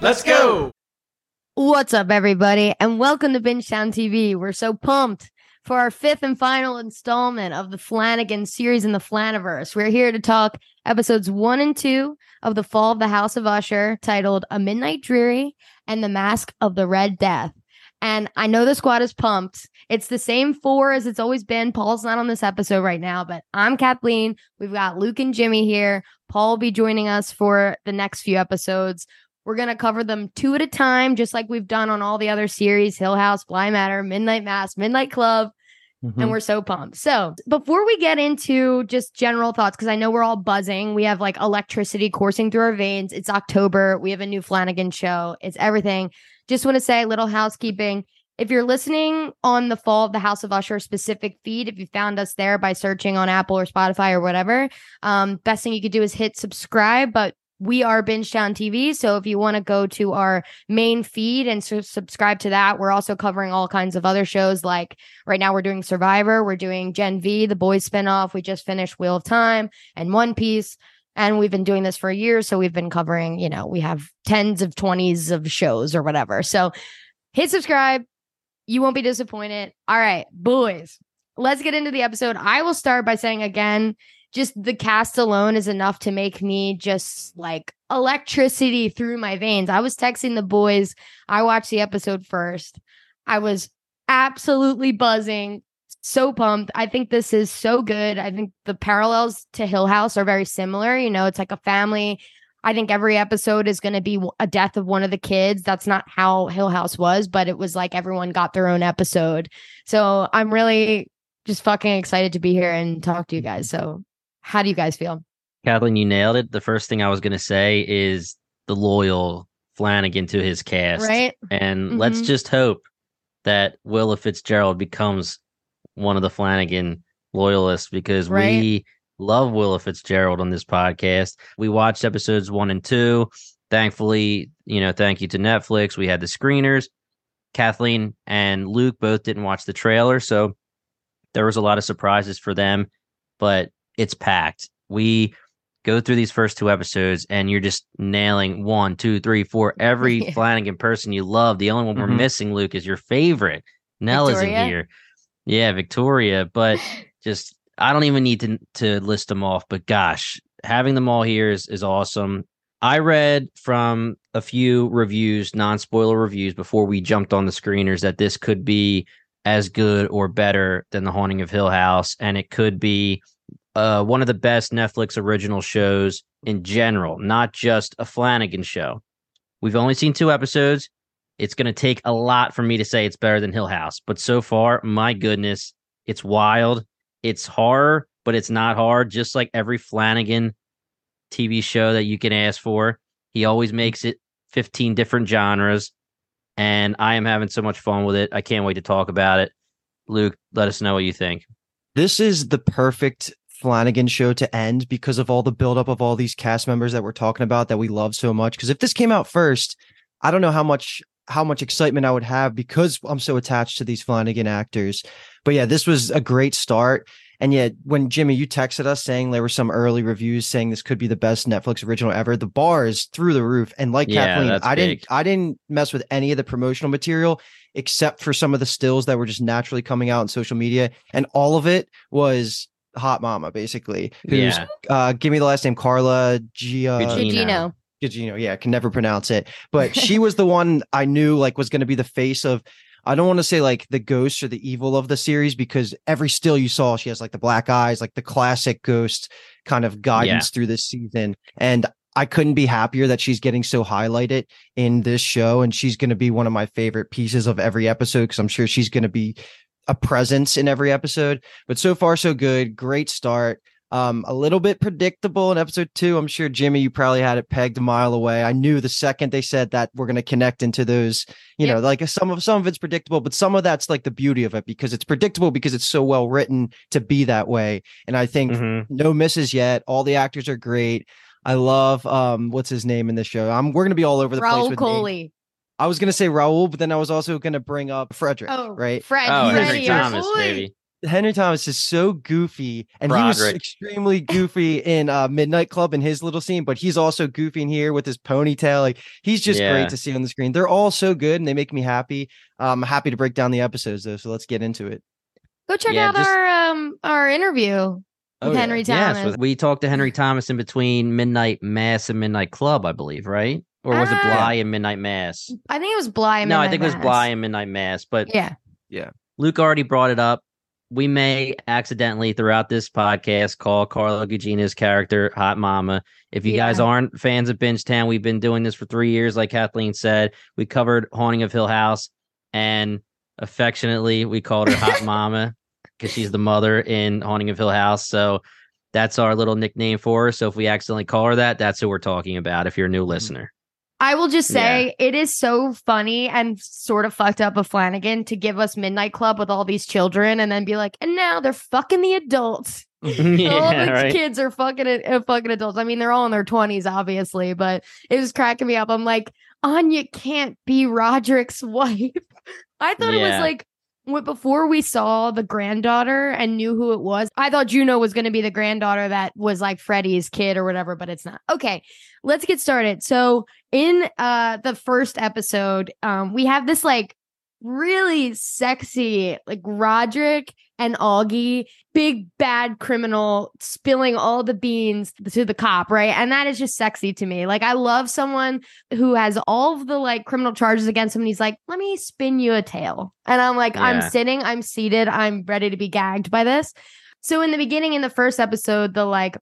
Let's go. What's up, everybody, and welcome to Binge Town TV. We're so pumped for our fifth and final installment of the Flanagan series in the Flaniverse. We're here to talk episodes one and two of The Fall of the House of Usher, titled A Midnight Dreary and The Mask of the Red Death. And I know the squad is pumped. It's the same four as it's always been. Paul's not on this episode right now, but I'm Kathleen. We've got Luke and Jimmy here. Paul will be joining us for the next few episodes. We're going to cover them two at a time, just like we've done on all the other series Hill House, Bly Manor, Midnight Mass, Midnight Club. Mm-hmm. And we're so pumped. So, before we get into just general thoughts, because I know we're all buzzing, we have like electricity coursing through our veins. It's October. We have a new Flanagan show. It's everything. Just want to say a little housekeeping. If you're listening on the Fall of the House of Usher specific feed, if you found us there by searching on Apple or Spotify or whatever, um, best thing you could do is hit subscribe. But we are Bingetown TV. So if you want to go to our main feed and su- subscribe to that, we're also covering all kinds of other shows. Like right now, we're doing Survivor, we're doing Gen V, the boys spinoff. We just finished Wheel of Time and One Piece. And we've been doing this for years. So we've been covering, you know, we have tens of 20s of shows or whatever. So hit subscribe. You won't be disappointed. All right, boys, let's get into the episode. I will start by saying again, just the cast alone is enough to make me just like electricity through my veins. I was texting the boys. I watched the episode first. I was absolutely buzzing, so pumped. I think this is so good. I think the parallels to Hill House are very similar. You know, it's like a family. I think every episode is going to be a death of one of the kids. That's not how Hill House was, but it was like everyone got their own episode. So I'm really just fucking excited to be here and talk to you guys. So how do you guys feel? Kathleen, you nailed it. The first thing I was going to say is the loyal Flanagan to his cast. Right. And mm-hmm. let's just hope that Willa Fitzgerald becomes one of the Flanagan loyalists because right. we love Willa Fitzgerald on this podcast. We watched episodes one and two. Thankfully, you know, thank you to Netflix. We had the screeners. Kathleen and Luke both didn't watch the trailer. So there was a lot of surprises for them. But it's packed. We go through these first two episodes and you're just nailing one, two, three, four, every yeah. Flanagan person you love. The only one mm-hmm. we're missing, Luke, is your favorite. Nell Victoria? isn't here. Yeah, Victoria. But just I don't even need to to list them off, but gosh, having them all here is is awesome. I read from a few reviews, non-spoiler reviews before we jumped on the screeners that this could be as good or better than The Haunting of Hill House and it could be uh, one of the best Netflix original shows in general, not just a Flanagan show. We've only seen two episodes. It's going to take a lot for me to say it's better than Hill House, but so far, my goodness, it's wild. It's horror, but it's not hard, just like every Flanagan TV show that you can ask for. He always mm-hmm. makes it 15 different genres, and I am having so much fun with it. I can't wait to talk about it. Luke, let us know what you think. This is the perfect Flanagan show to end because of all the buildup of all these cast members that we're talking about that we love so much. Because if this came out first, I don't know how much how much excitement I would have because I'm so attached to these Flanagan actors. But yeah, this was a great start. And yet, when Jimmy, you texted us saying there were some early reviews saying this could be the best Netflix original ever, the bar is through the roof. And like yeah, Kathleen, I big. didn't I didn't mess with any of the promotional material except for some of the stills that were just naturally coming out on social media. And all of it was hot mama, basically. Who's Yeah. uh, give me the last name, Carla Gia. Gugino. Gugino. Gugino. Yeah, I can never pronounce it. But she was the one I knew like was going to be the face of. I don't want to say like the ghost or the evil of the series because every still you saw, she has like the black eyes, like the classic ghost kind of guidance through this season. And I couldn't be happier that she's getting so highlighted in this show. And she's going to be one of my favorite pieces of every episode because I'm sure she's going to be a presence in every episode. But so far, so good. Great start. Um, a little bit predictable in episode two. I'm sure Jimmy, you probably had it pegged a mile away. I knew the second they said that we're going to connect into those, you Yep. know, like some of some of it's predictable, but some of that's like the beauty of it because it's predictable because it's so well written to be that way. And I think Mhm. no misses yet. All the actors are great. I love um what's his name in the show. I'm we're gonna be all over the place Rahul with names. Kohli. I was gonna say Rahul, but then I was also gonna bring up Frederick, Oh, right? Fred. Oh, Freddy, Henry Freddy, our Thomas, boy. Baby. Henry Thomas is so goofy, and he was extremely goofy in uh, Midnight Club in his little scene, but he's also goofy in here with his ponytail. Like he's just Yeah. great to see on the screen. They're all so good, and they make me happy. Um, I'm happy to break down the episodes though, so let's get into it. Go check Yeah, out just- our um our interview Oh, with yeah. Henry Thomas. Yes, we talked to Henry Thomas in between Midnight Mass and Midnight Club, I believe, right? Or was it Ah. Bly and Midnight Mass? I think it was Bly. and no, I Midnight think it was Bly and Midnight Mass. But yeah, Yeah. Luke already brought it up. We may accidentally throughout this podcast call Carla Gugino's character Hot Mama. If you guys aren't fans of Binge Town, we've been doing this for three years, like Kathleen said. We covered Haunting of Hill House, and affectionately we called her Hot Mama because she's the mother in Haunting of Hill House. So that's our little nickname for her. So if we accidentally call her that, that's who we're talking about. If you're a new mm-hmm. listener, I will just Yeah. say it is so funny and sort of fucked up of Flanagan to give us Midnight Club with all these children and then be like, and now they're fucking the adults. all yeah, these right. kids are fucking uh, fucking adults. I mean, they're all in their twenties, obviously, but it was cracking me up. I'm like, Anya can't be Roderick's wife. I thought it was like before we saw the granddaughter and knew who it was. I thought Juno was going to be the granddaughter that was like Freddie's kid or whatever, but it's not. Okay, let's get started. So in uh the first episode, um, we have this like really sexy like Roderick and Augie, big bad criminal spilling all the beans to the cop, right? And that is just sexy to me. Like I love someone who has all of the like criminal charges against him and he's like, "Let me spin you a tale." And I'm like, I'm sitting, I'm seated, I'm ready to be gagged by this. So in the beginning in the first episode, the like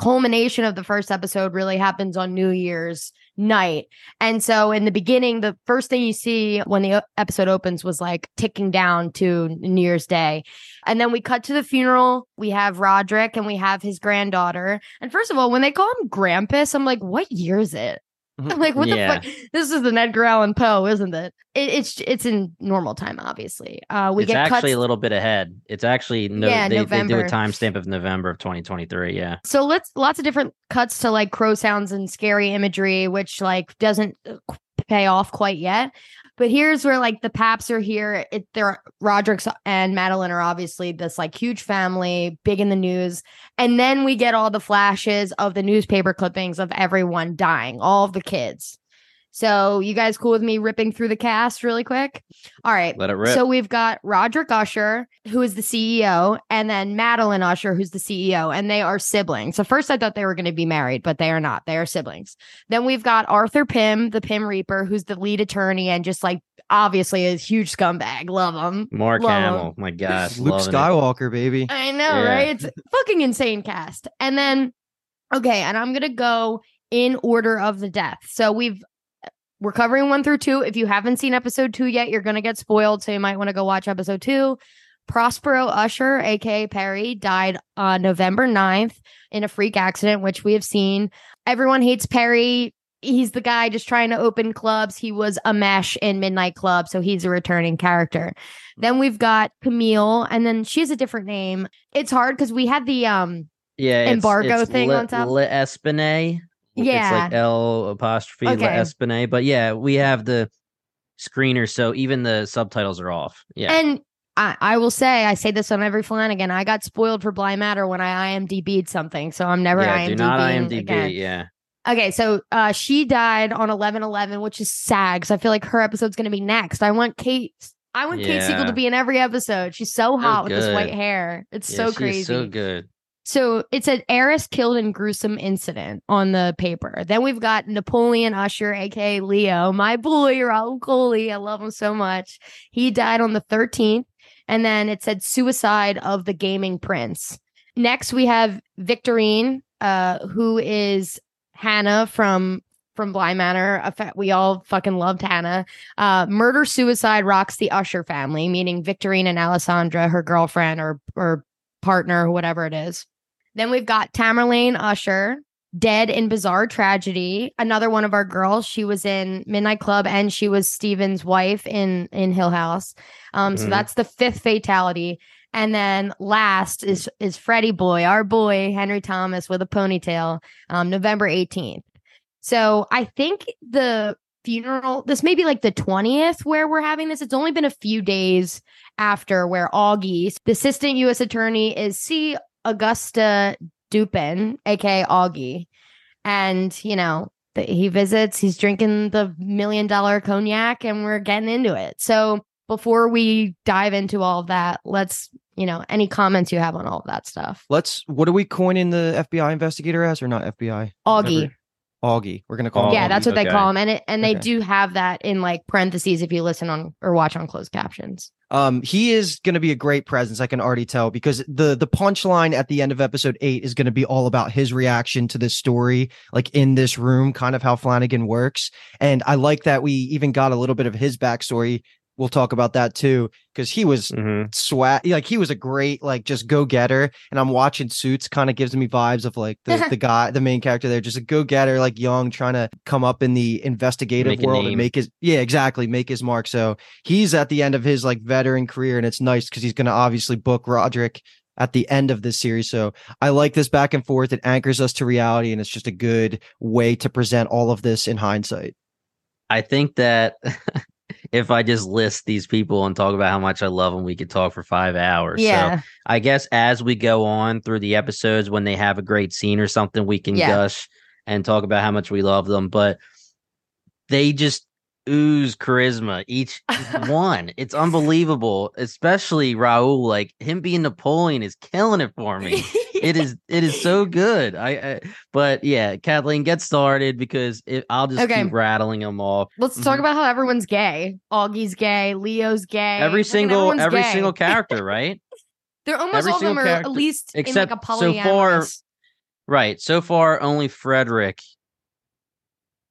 culmination of the first episode really happens on New Year's night. And so in the beginning, the first thing you see when the episode opens was like ticking down to New Year's Day. And then we cut to the funeral. We have Roderick and we have his granddaughter. And first of all, when they call him Grampus, I'm like, what year is it? I'm like, what Yeah. the fuck? This is an Edgar Allan Poe, isn't it? it it's it's in normal time, obviously. Uh, we it's get actually cuts. a little bit ahead. It's actually no, Yeah, they, they do a timestamp of November of 2023. Yeah. so let's lots of different cuts to like crow sounds and scary imagery which like doesn't uh, pay off quite yet but here's where like the paps are here. It they're roderick's and madeline are obviously this like huge family big in the news. And then we get all the flashes of the newspaper clippings of everyone dying all of the kids so you guys cool with me ripping through the cast really quick all right Let it rip. so we've got Roderick Usher, who is the CEO, and then Madeline Usher, who's the CEO, and they are siblings. So first I thought they were going to be married, but they are not. They are siblings. Then we've got Arthur Pym, the Pym Reaper, who's the lead attorney and just like obviously a huge scumbag. Love him. Mark Love 'em. Hamill. My gosh. Luke loving it. Skywalker, baby. I know, Yeah. right? It's fucking insane cast. And then, okay, and I'm gonna go in order of the death. So we've we're covering one through two. If you haven't seen episode two yet, you're gonna get spoiled. So you might want to go watch episode two. Prospero Usher, aka Perry, died on November 9th in a freak accident, which we have seen. Everyone hates Perry. He's the guy just trying to open clubs. He was Amesh in Midnight Club, so he's a returning character. Then we've got Camille, and then she has a different name. It's hard because we had the um Yeah. it's- embargo it's thing Le, on top. Espanaye. It's Yeah. like L apostrophe Okay. Espanaye. But yeah, we have the screener. So even the subtitles are off. Yeah. and I, I will say I say this on every Flanagan. I got spoiled for Bly Manor when I IMDb'd something, so I'm never yeah. IMDb'ing Do not IMDb. again. Yeah. Okay, so uh, she died on 11 11, which is sad because I feel like her episode's going to be next. I want Kate I want Kate Siegel to be in every episode. She's so hot with this white hair. It's yeah, so crazy. so good. So it said heiress killed in gruesome incident on the paper. Then we've got Napoleon Usher, aka Leo, my boy Rahul Kohli. I love him so much. He died on the 13th. And then it said suicide of the gaming prince. Next, we have Victorine, uh, who is Hannah from from Bly Manor. We all fucking loved Hannah. Uh, murder suicide rocks the Usher family, meaning Victorine and Alessandra, her girlfriend or or partner, whatever it is. Then we've got Tamerlane Usher, dead in bizarre tragedy. Another one of our girls. She was in Midnight Club and she was Steven's wife in in Hill House. Um, mm-hmm. so that's the fifth fatality. And then last is is Freddie Boy, our boy Henry Thomas with a ponytail, um, November 18th. So I think the funeral, this may be like the 20th where we're having this. It's only been a few days after where Augie, the assistant U.S. attorney, is C. Auguste Dupin, aka Augie. And, you know, he visits, he's drinking the million dollar cognac, and we're getting into it. So before we dive into all of that, let's, you know, any comments you have on all of that stuff. Let's, what are we coining the FBI investigator as or not FBI? Augie. Augie. We're gonna call him. Yeah, Augie. that's what okay. they call him, and it, and they okay. do have that in like parentheses if you listen on or watch on closed captions. Um, he is going to be a great presence. I can already tell because the the punchline at the end of episode eight is going to be all about his reaction to this story, like in this room, kind of how Flanagan works. And I like that we even got a little bit of his backstory we'll talk about that too because he was mm-hmm. swag like he was a great like just go getter and i'm watching suits kind of gives me vibes of like the, the guy the main character there just a go getter like young trying to come up in the investigative make world and make his yeah exactly make his mark so he's at the end of his like veteran career and it's nice because he's going to obviously book roderick at the end of this series. So I like this back and forth. It anchors us to reality, and it's just a good way to present all of this in hindsight. I think that if I just list these people and talk about how much I love them, we could talk for five hours. Yeah. So I guess as we go on through the episodes, when they have a great scene or something, we can yeah. gush and talk about how much we love them. But they just ooze charisma each one. It's unbelievable, especially Rahul. Like him being Napoleon is killing it for me. it is it is so good. I, I, but yeah, Kathleen, get started because it, I'll just okay. keep rattling them off. Let's mm-hmm. talk about how everyone's gay. Augie's gay, Leo's gay. Every single every gay. single character, right? They're almost every all of them are at least except like so far. Right. So far, only Frederick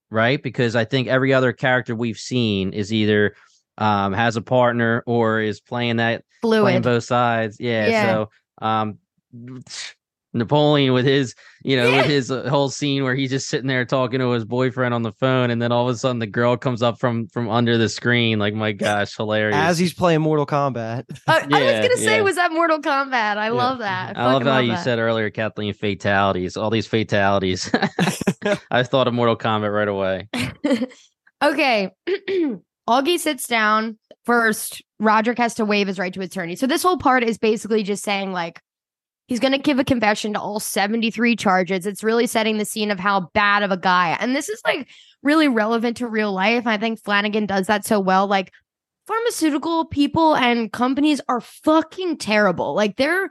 right? Because I think every other character we've seen is either um, has a partner or is playing that Fluid. playing both sides. Yeah. yeah. So um, Napoleon with his, you know, with his uh, whole scene where he's just sitting there talking to his boyfriend on the phone, and then all of a sudden the girl comes up from from under the screen. Like, my gosh, hilarious! As he's playing Mortal Kombat. Uh, yeah, I was gonna say, yeah. was that Mortal Kombat? I yeah. love that. I, I love how love you that. said earlier, Kathleen, fatalities. All these fatalities. I thought of Mortal Kombat right away. okay, Augie sits down first. Roderick has to waive his right to attorney. So this whole part is basically just saying like He's going to give a confession to all 73 charges. It's really setting the scene of how bad of a guy. And this is like really relevant to real life. I think Flanagan does that so well. Like pharmaceutical people and companies are fucking terrible. Like they're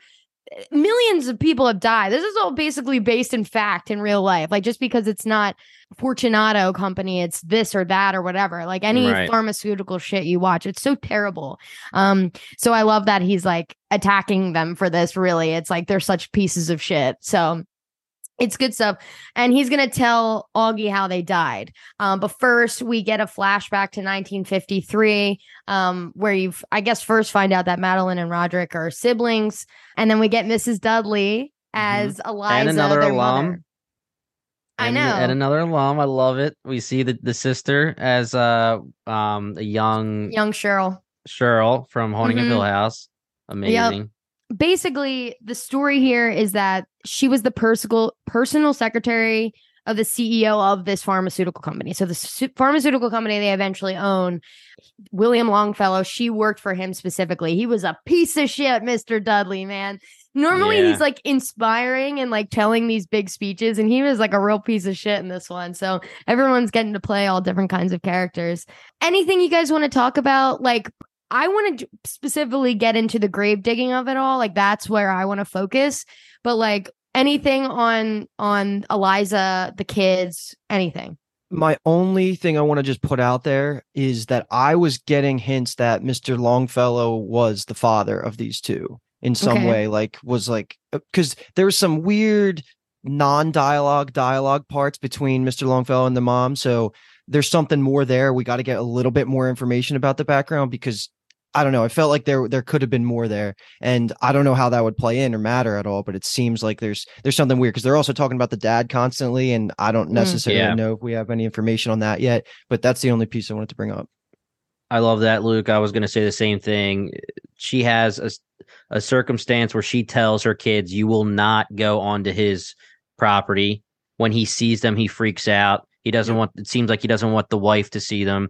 millions of people have died. This is all basically based in fact in real life. Like just because it's not Fortunato company, it's this or that or whatever. Like any right. pharmaceutical shit you watch, it's so terrible. Um, so I love that he's like attacking them for this. Really, it's like they're such pieces of shit. So it's good stuff. And he's going to tell Augie how they died. Um, but first, we get a flashback to 1953, um, where you've, I guess, first find out that Madeline and Roderick are siblings. And then we get Mrs. Dudley as mm-hmm. Eliza, and another alum. Mother. I know. And another alum. I love it. We see the, the sister as uh, um, a young, young Shirley. Shirley from Haunting mm-hmm. Hill House. Amazing. Yep basically the story here is that she was the personal personal secretary of the CEO of this pharmaceutical company. So the pharmaceutical company they eventually own, William Longfellow, she worked for him specifically. He was a piece of shit, Mr. Dudley, man. Normally yeah. he's like inspiring and like telling these big speeches and he was like a real piece of shit in this one. So everyone's getting to play all different kinds of characters. Anything you guys want to talk about like I want to specifically get into the grave digging of it all. Like that's where I want to focus. But like anything on on Eliza, the kids, anything. My only thing I want to just put out there is that I was getting hints that Mr. Longfellow was the father of these two in some Okay. way, like was like uh, because there was some weird non-dialogue dialogue parts between Mr. Longfellow and the mom. So there's something more there. We got to get a little bit more information about the background because I don't know. I felt like there there could have been more there, and I don't know how that would play in or matter at all. But it seems like there's there's something weird because they're also talking about the dad constantly, and I don't mm, necessarily Yeah. know if we have any information on that yet. But that's the only piece I wanted to bring up. I love that, Luke. I was going to say the same thing. She has a, a circumstance where she tells her kids, "You will not go onto his property." When he sees them, he freaks out. He doesn't Yep. want. It seems like he doesn't want the wife to see them.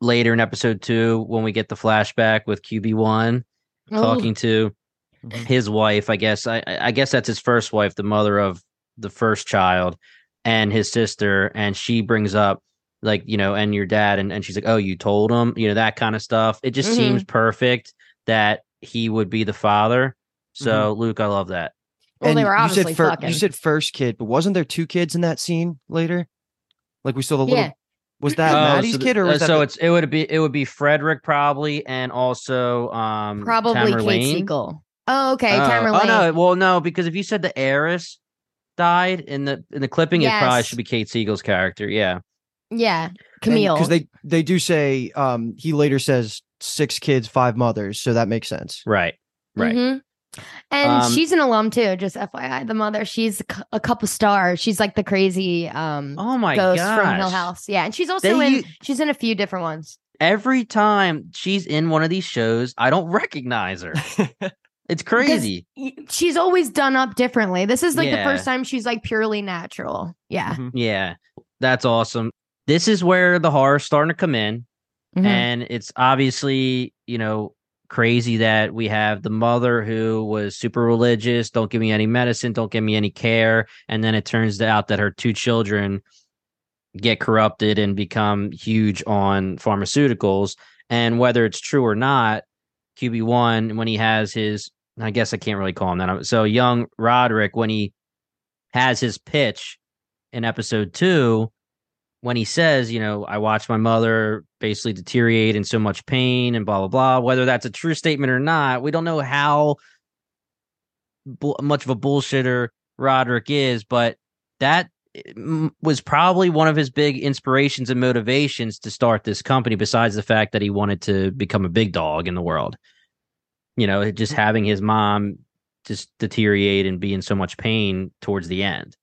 Later in episode two, when we get the flashback with QB one Oh, talking to Mhm. his wife, I guess. I I guess that's his first wife, the mother of the first child, and his sister, and she brings up like you know, and your dad, and and she's like, oh, you told him, you know, that kind of stuff. It just Mhm. seems perfect that he would be the father. So Luke, I love that. well, they were you obviously said fir- fucking. you said first kid, but wasn't there two kids in that scene later? Like we saw the little. Yeah. Was that Oh, Maddie's so the- kid or uh, was that so the- it's it would be it would be Frederick probably, and also um Probably Tamara Kate Lane. Siegel. Oh, okay. Oh, Tamara oh no, well no, because if you said the heiress died in the in the clipping, it probably should be Kate Siegel's character. Yeah. Yeah. Camille. because they they do say um he later says six kids, five mothers, so that makes sense. Right. Right. Mhm. And Um, she's an alum too, just FYI. The mother, she's a cou- a couple stars. She's like the crazy um Oh my ghost god. from Hill House. Yeah, and she's also They in she's in a few different ones. Every time she's in one of these shows, I don't recognize her. It's crazy. Y- She's always done up differently. This is like the first time she's like purely natural. Yeah. Mhm. Yeah. That's awesome. This is where the horror's starting to come in. Mhm. And it's obviously, you know, crazy that we have the mother who was super religious, don't give me any medicine, don't give me any care. And then it turns out that her two children get corrupted and become huge on pharmaceuticals. And whether it's true or not, QB1, when he has his, I guess I can't really call him that. So young Roderick, when he has his pitch in episode two, when he says, you know, I watched my mother basically deteriorate in so much pain and blah blah blah. Whether that's a true statement or not, we don't know how bu- much of a bullshitter Roderick is, but that mm, was probably one of his big inspirations and motivations to start this company. Besides the fact that he wanted to become a big dog in the world, you know, just having his mom just deteriorate and be in so much pain towards the end.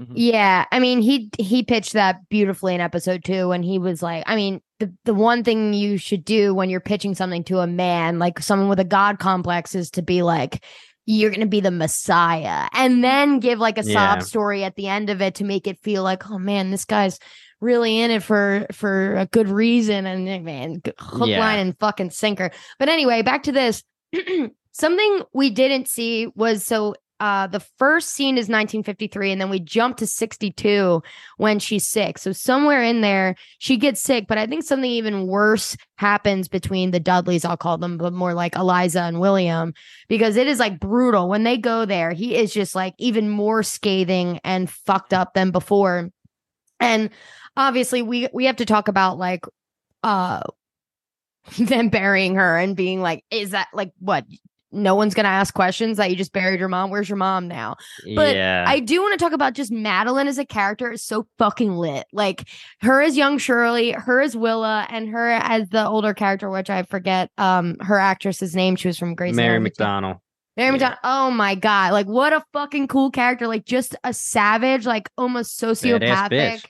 Mm-hmm. Yeah, I mean he he pitched that beautifully in episode 2 when he was like, I mean, the the one thing you should do when you're pitching something to a man, like someone with a god complex is to be like you're going to be the messiah and then give like a Yeah. sob story at the end of it to make it feel like, oh man, this guy's really in it for for a good reason and man, hook Yeah. line and fucking sinker. But anyway, back to this. Something we didn't see was so uh the first scene is 1953 and then we jump to 62 when she's sick. So somewhere in there she gets sick but i think something even worse happens between the dudleys i'll call them but more like eliza and william because it is like brutal. When they go there he is just like even more scathing and fucked up than before. And obviously we we have to talk about like uh them burying her and being like is that like what no one's gonna ask questions that you just buried your mom where's your mom now But yeah, I do want to talk about just Madeline as a character is so fucking lit. Like her as young Shirley, her as Willa, and her as the older character, which I forget um her actress's name. She was from Grace. Mary McDonnell. Mary Yeah. McDonnell. Oh my god! Like what a fucking cool character. Like just a savage, like almost sociopathic.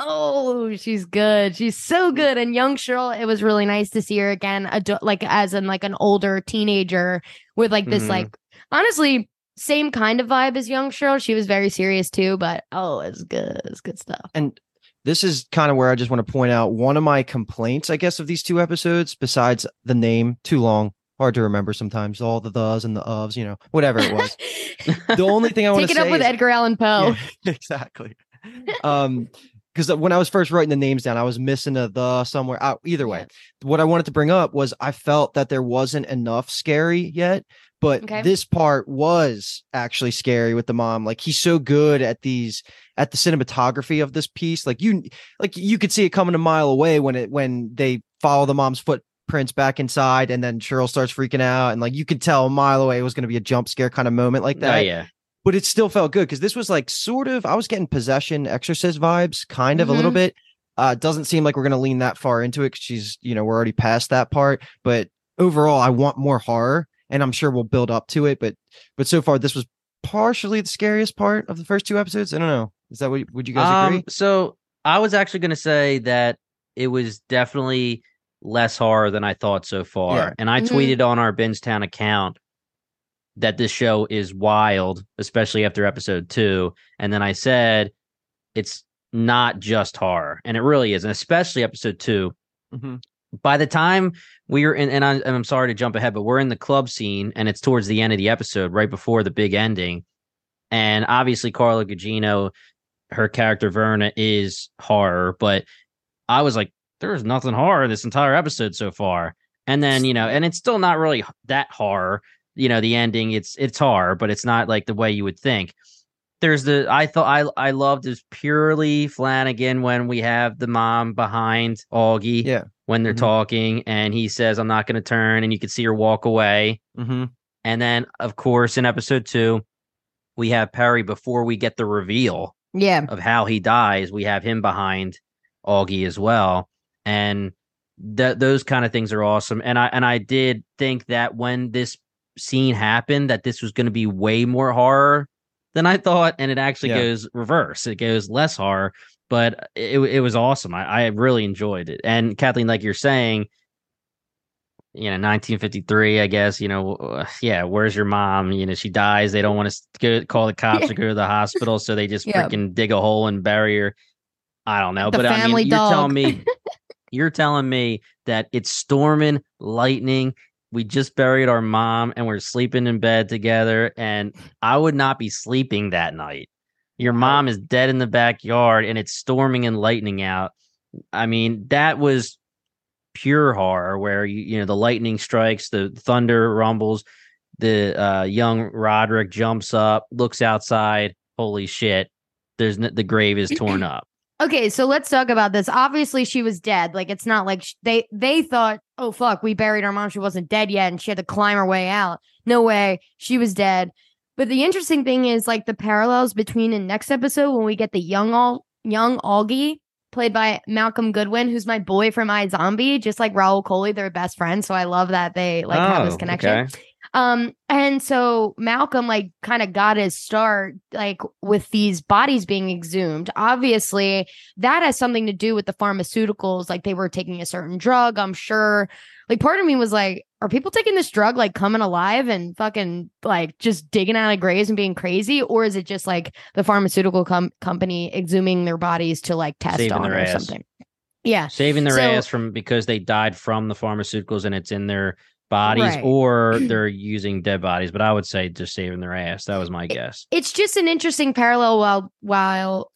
Oh, she's good. She's so good. And young Shirley, it was really nice to see her again, adu- like as in like an older teenager with like this Mhm. like honestly same kind of vibe as young Shirley. She was very serious too, but oh, it's good. It's good stuff. And this is kind of where I just want to point out one of my complaints, I guess, of these two episodes, besides the name, too long, hard to remember sometimes, all the thes and the ofs, you know, whatever it was. the only thing I want to Take it say up with is- Edgar Allan Poe. Yeah, exactly. Um, because when I was first writing the names down, I was missing a the somewhere out. Either way, yeah. what I wanted to bring up was I felt that there wasn't enough scary yet, but okay. this part was actually scary with the mom. Like he's so good at these at the cinematography of this piece. Like you like you could see it coming a mile away when it when they follow the mom's footprints back inside and then Shirley starts freaking out and like you could tell a mile away it was going to be a jump scare kind of moment like oh, that. Oh, yeah but it still felt good because this was like sort of I was getting possession exorcist vibes, kind of mm-hmm. a little mm-hmm. bit. Uh, doesn't seem like we're gonna lean that far into it because she's you know we're already past that part. But overall, I want more horror, and I'm sure we'll build up to it. But but so far, this was partially the scariest part of the first two episodes. I don't know. Is that what would you guys um, agree? So I was actually gonna say that it was definitely less horror than I thought so far, yeah. and I mm-hmm. tweeted on our Bingetown account that this show is wild, especially after episode two. And then I said it's not just horror, and it really is, and especially episode 2 mm-hmm. By the time we were in, and, I, and I'm sorry to jump ahead, but we're in the club scene, and it's towards the end of the episode, right before the big ending. And obviously, Carla Gugino, her character Verna, is horror, but I was like, there's nothing horror this entire episode so far. And then, you know, and it's still not really that horror you know the ending it's it's hard but it's not like the way you would think. There's the i thought i i loved is purely flanagan when we have the mom behind augie yeah. when they're mm-hmm. talking and he says i'm not going to turn and you can see her walk away. Mm-hmm. and then of course in episode two we have perry before we get the reveal yeah. of how he dies we have him behind augie as well. And th- those kind of things are awesome. And i and i did think that when this scene happen that this was going to be way more horror than I thought, and it actually yeah. goes reverse. It goes less horror, but it it was awesome. I, I really enjoyed it. And Kathleen, like you're saying, you know, 1953, I guess, you know, uh, yeah, where's your mom? You know, she dies. They don't want to go call the cops or go to the hospital. So they just freaking dig a hole and bury her. I don't know. The but I mean, you're telling me, you're telling me that it's storming, lightning, we just buried our mom and we're sleeping in bed together and i would not be sleeping that night. Your mom is dead in the backyard and it's storming and lightning out. I mean that was pure horror where you, you know the lightning strikes the thunder rumbles the uh, young roderick jumps up looks outside. Holy shit. There's the grave is torn up. Okay, so let's talk about this. Obviously, she was dead. Like it's not like sh- they they thought, "Oh fuck, we buried our mom. She wasn't dead yet and she had to climb her way out." No way. She was dead. But the interesting thing is like the parallels between the next episode when we get the young all young Augie played by Malcolm Goodwin, who's my boy from iZombie, just like Rahul Kohli, they're best friends. So I love that they like oh, have this oh, connection. Okay. Um, and so Malcolm like kind of got his start like with these bodies being exhumed. Obviously, that has something to do with the pharmaceuticals, like they were taking a certain drug, I'm sure. Like part of me was like, are people taking this drug like coming alive and fucking like just digging out of graves and being crazy? Or is it just like the pharmaceutical com- company exhuming their bodies to like test Saving on or ass. something? Yeah. Saving their so, ass from because they died from the pharmaceuticals and it's in their bodies right. or they're using dead bodies but i would say just saving their ass. That was my guess. it's just an interesting parallel while while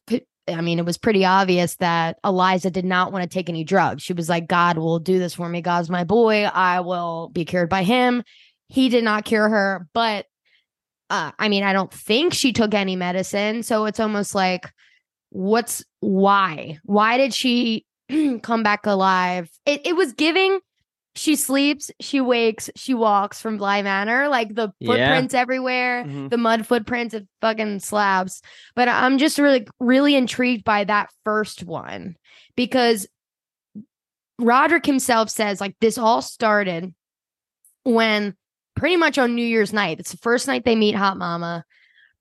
i mean it was pretty obvious that eliza did not want to take any drugs. She was like god will do this for me. God's my boy. I will be cured by him. He did not cure her but uh, i mean i don't think she took any medicine so it's almost like what's why? Why did she come back alive? It, it was giving she sleeps, she wakes, she walks from Bly Manor, like the footprints yeah. everywhere, mm-hmm. the mud footprints, it fucking slaps. But I'm just really, really intrigued by that first one because Roderick himself says, like, this all started when pretty much on New Year's night, it's the first night they meet Hot Mama,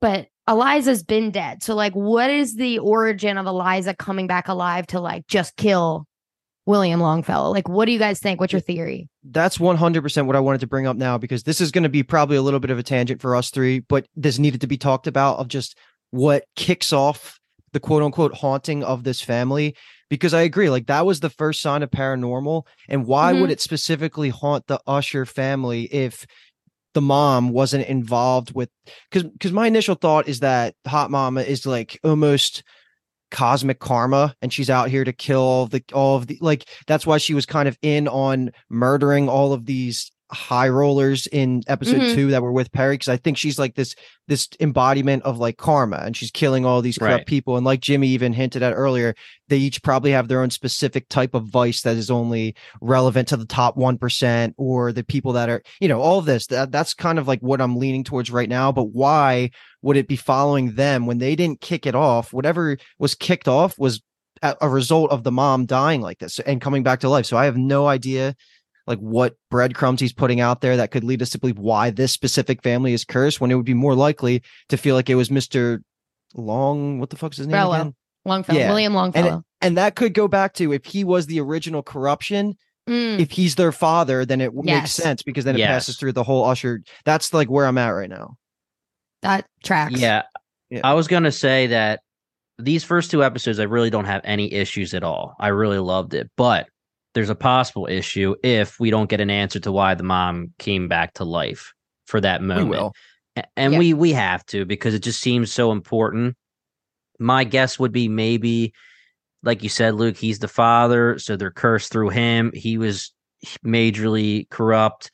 but Eliza's been dead. So, like, what is the origin of Eliza coming back alive to like just kill William Longfellow. Like, what do you guys think? What's your theory? That's 100% what I wanted to bring up now because this is going to be probably a little bit of a tangent for us three, but this needed to be talked about of just what kicks off the quote unquote haunting of this family. Because I agree, like, that was the first sign of paranormal. And why mm-hmm. would it specifically haunt the Usher family if the mom wasn't involved with because because my initial thought is that hot mama is like almost cosmic karma and she's out here to kill all the all of the like that's why she was kind of in on murdering all of these high rollers in episode Mhm. two that were with Perry because I think she's like this this embodiment of like karma and she's killing all these corrupt Right. people and like Jimmy even hinted at earlier they each probably have their own specific type of vice that is only relevant to the top 1% or the people that are you know all of this that, that's kind of like what I'm leaning towards right now but why would it be following them when they didn't kick it off whatever was kicked off was a result of the mom dying like this and coming back to life so I have no idea like what breadcrumbs he's putting out there that could lead us to believe why this specific family is cursed when it would be more likely to feel like it was Mr. Long, what the fuck's his name Fellow. again? Longfellow, Yeah. William Longfellow. And that could go back to if he was the original corruption, Mm, if he's their father, then it w- makes sense because then it passes through the whole usher. That's like where I'm at right now. that tracks. Yeah. Yeah. I was going to say that these first two episodes, I really don't have any issues at all. I really loved it. But there's a possible issue if we don't get an answer to why the mom came back to life for that moment. We will. And Yeah. we we have to because it just seems so important. My guess would be maybe, like you said, Luke, he's the father, so they're cursed through him. He was majorly corrupt.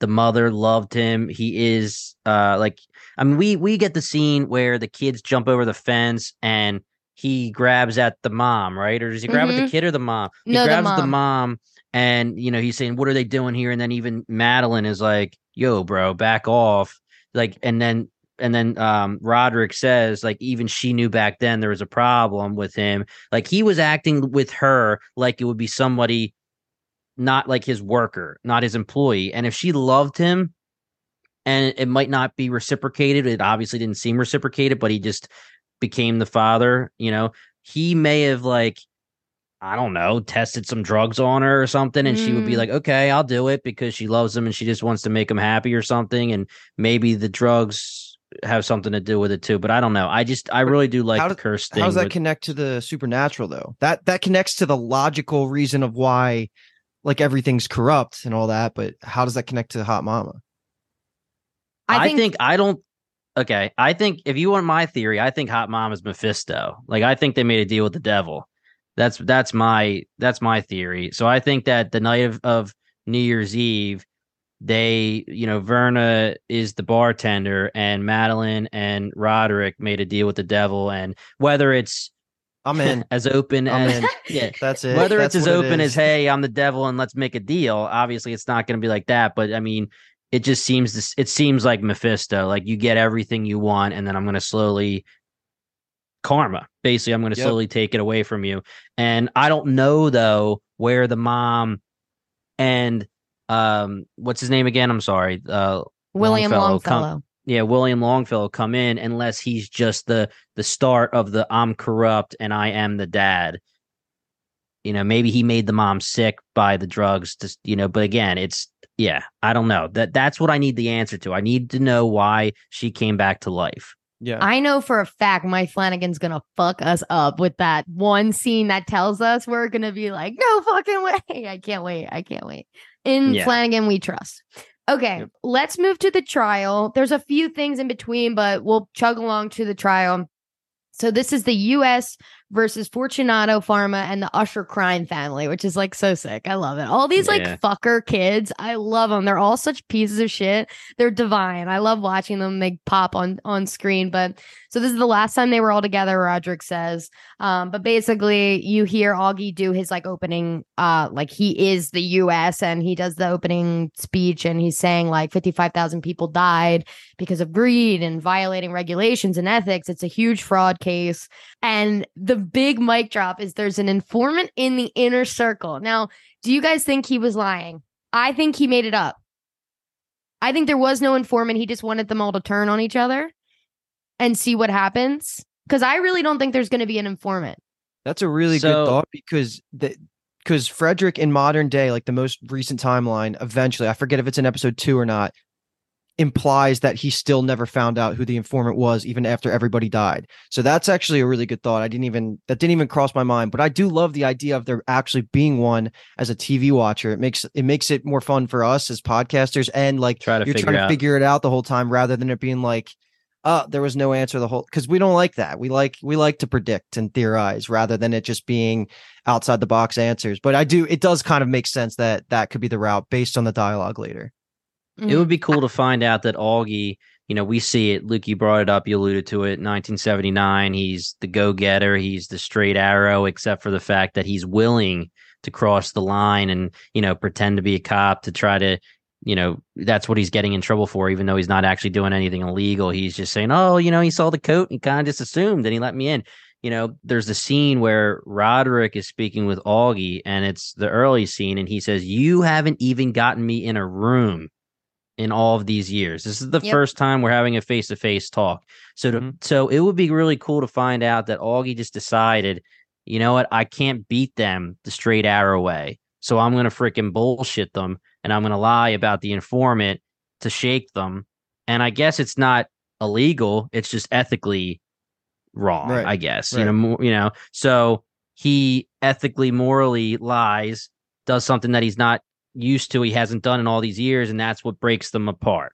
The mother loved him. He is uh like I mean we we get the scene where the kids jump over the fence and he grabs at the mom, right? Or does he grab at the Mhm. kid or the mom? He No, grabs the mom. mom and you know he's saying, What are they doing here? And then even Madeline is like, Yo, bro, back off like and then and then um Roderick says like even she knew back then there was a problem with him like he was acting with her like it would be somebody not like his worker not his employee and if she loved him and it might not be reciprocated it obviously didn't seem reciprocated but he just became the father you know he may have like I don't know, tested some drugs on her or something, and she would be Mm. like, "Okay, I'll do it because she loves him and she just wants to make him happy or something." And maybe the drugs have something to do with it too. But I don't know. I just, I really do like how the curse thing. How does that with- connect to the supernatural though? That that connects to the logical reason of why like everything's corrupt and all that, but how does that connect to Hot Mama? I think, I don't. Okay, I think if you want my theory, I think Hot Mom is Mephisto. Like I think they made a deal with the devil. That's that's my that's my theory. So I think that the night of, of New Year's Eve, they you know Verna is the bartender and Madeline and Roderick made a deal with the devil, and whether it's I'm in. as open I'm as in. yeah, That's it. whether That's it's as what it open as hey i'm the devil and let's make a deal obviously it's not going to be like that but i mean it just seems this it seems like mephisto like you get everything you want and then i'm going to slowly karma basically i'm going to Yep. slowly take it away from you and i don't know though where the mom and um what's his name again i'm sorry uh William Longfellow Longfellow. come- yeah, William Longfellow come in unless he's just the the start of the I'm corrupt and I am the dad. You know, maybe he made the mom sick by the drugs just you know, but again, it's yeah, I don't know. That that's what I need the answer to. I need to know why she came back to life. Yeah. I know for a fact Mike Flanagan's gonna fuck us up with that one scene that tells us we're gonna be like, no fucking way. I can't wait. I can't wait. In Yeah. Flanagan, we trust. Okay, Yep. let's move to the trial. There's a few things in between, but we'll chug along to the trial. So this is the U.S. versus Fortunato Pharma and the Usher crime family, which is like so sick. I love it. All these Yeah. like fucker kids, I love them. They're all such pieces of shit. They're divine. I love watching them. They pop on on screen. But so this is the last time they were all together. Roderick says. Um, but basically, you hear Augie do his like opening. Uh, like he is the U.S. and he does the opening speech, and he's saying like fifty five thousand people died because of greed and violating regulations and ethics. It's a huge fraud case. And the big mic drop is there's an informant in the inner circle. Now, do you guys think he was lying? I think he made it up. I think there was no informant. He just wanted them all to turn on each other and see what happens. Because I really don't think there's going to be an informant. That's a really So- good thought because the because Frederick in modern day, like the most recent timeline, eventually, I forget if it's in episode two or not, implies that he still never found out who the informant was, even after everybody died. So that's actually a really good thought. I didn't even that didn't even cross my mind, but I do love the idea of there actually being one as a TV watcher. It makes it makes it more fun for us as podcasters and like Try to you're figure trying to out. figure it out the whole time rather than it being like uh there was no answer the whole because we don't like that. We like we like to predict and theorize rather than it just being outside the box answers. But I do it does kind of make sense that that could be the route based on the dialogue later. It would mm-hmm. be cool to find out that Augie, you know, we see it. Luke, you brought it up. You alluded to it. 1979. He's the go getter. He's the straight arrow, except for the fact that he's willing to cross the line and, you know, pretend to be a cop to try to, you know, that's what he's getting in trouble for, even though he's not actually doing anything illegal. He's just saying, oh, you know, he saw the coat and kind of just assumed and he let me in. You know, there's a scene where Roderick is speaking with Augie, and it's the early scene, and he says, You haven't even gotten me in a room in all of these years. This is the Yep. first time we're having a face to face talk. So to, Mhm. so it would be really cool to find out that Augie just decided, you know what, I can't beat them the straight arrow way. So I'm gonna freaking bullshit them and I'm gonna lie about the informant to shake them. And I guess it's not illegal, it's just ethically wrong, Right. I guess. You know, more, you know. So he ethically, morally lies, does something that he's not used to, he hasn't done in all these years, and that's what breaks them apart.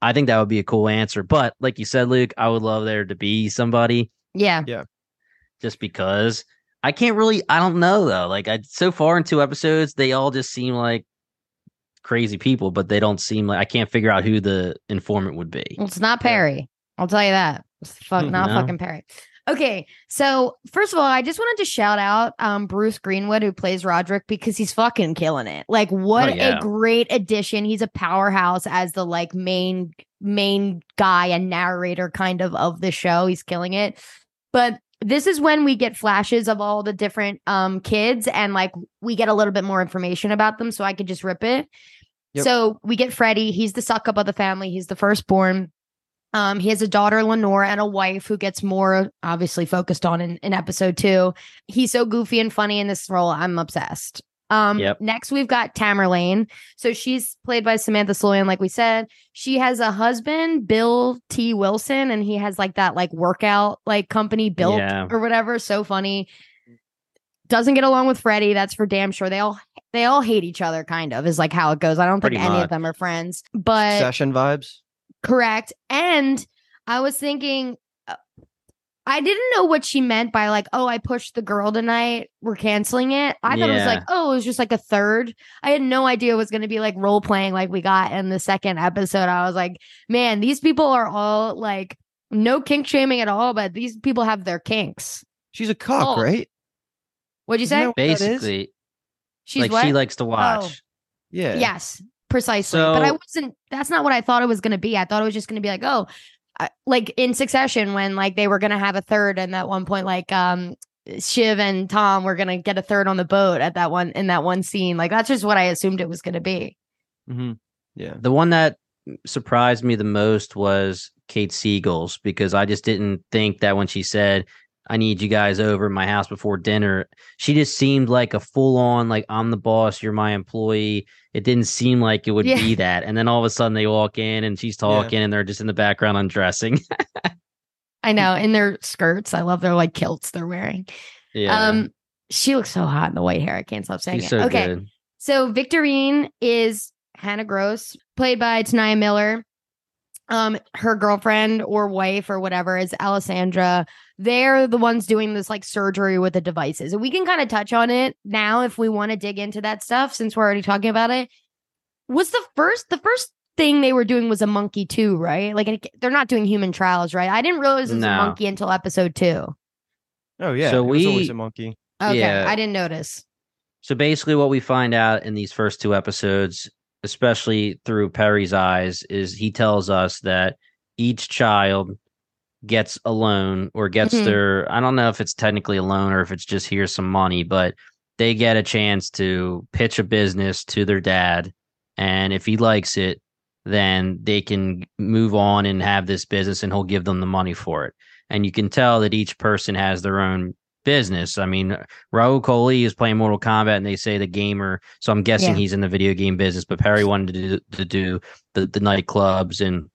I think that would be a cool answer. But like you said, Luke, I would love there to be somebody Yeah. Yeah. Just because I can't really I don't know though. Like I so far in two episodes, they all just seem like crazy people, but they don't seem like I can't figure out who the informant would be. Well, it's not Perry. I'll tell you that. It's fuck, Hmm, not no. fucking Perry. Okay, so first of all, I just wanted to shout out um, Bruce Greenwood who plays Roderick because he's fucking killing it. Like, what Oh, yeah. a great addition! He's a powerhouse as the like main main guy and narrator kind of of the show. He's killing it. But this is when we get flashes of all the different um kids and like we get a little bit more information about them. So I could just rip it. Yep. So we get Freddie. He's the suck up of the family. He's the firstborn. Um, he has a daughter, Lenore, and a wife who gets more obviously focused on in, in episode two. He's so goofy and funny in this role. I'm obsessed. Um, Yep. next we've got Tamerlane. So she's played by Samantha Sloyan, like we said. She has a husband, Bill T. Wilson, and he has like that like workout like company built Yeah. or whatever. So funny. Doesn't get along with Freddie. That's for damn sure. They all they all hate each other, kind of, is like how it goes. I don't think Pretty any of them are friends. But Session vibes. Correct. And I was thinking, uh, I didn't know what she meant by like, oh, I pushed the girl tonight. We're canceling it. I thought it was like, oh, it was just like a third. I had no idea it was going to be like role playing like we got in the second episode. I was like, man, these people are all like, no kink shaming at all, but these people have their kinks. She's a cock, Oh. right? What'd you say? that what? Basically, She's like what? she likes to watch. Yeah. Yes, precisely. but I wasn't. That's not what I thought it was going to be. I thought it was just going to be like, oh, I, like in Succession when like they were going to have a third, and at one point, like um, Shiv and Tom were going to get a third on the boat at that one in that one scene. Like that's just what I assumed it was going to be. Mm-hmm. Yeah. The one that surprised me the most was Kate Siegel's because I just didn't think that when she said, I need you guys over at my house before dinner, she just seemed like a full on, like, I'm the boss, you're my employee. It didn't seem like it would Yeah. be that. And then all of a sudden they walk in and she's talking and they're just in the background undressing. I know in their skirts. I love their like kilts they're wearing. yeah. Um, she looks so hot in the white hair. I can't stop saying she's it. so okay. good. So Victorine is Hannah Gross, played by T'Nia Miller. Um, her girlfriend or wife or whatever is Alessandra. They're the ones doing this like surgery with the devices. And we can kind of touch on it now if we want to dig into that stuff since we're already talking about it. Was the first the first thing they were doing was a monkey too, right? Like it- they're not doing human trials, right? I didn't realize it was a monkey until episode two. Oh yeah. So it was always we- a monkey. Okay, Yeah. I didn't notice. So basically, what we find out in these first two episodes, especially through Perry's eyes, is he tells us that each child gets a loan or gets Mhm. their I don't know if it's technically a loan or if it's just here's some money, but they get a chance to pitch a business to their dad. And if he likes it, then they can move on and have this business and he'll give them the money for it. And you can tell that each person has their own business. I mean, Rahul Kohli is playing Mortal Kombat, and they say the gamer. So I'm guessing Yeah. he's in the video game business. But Perry wanted to do, to do the the nightclubs, and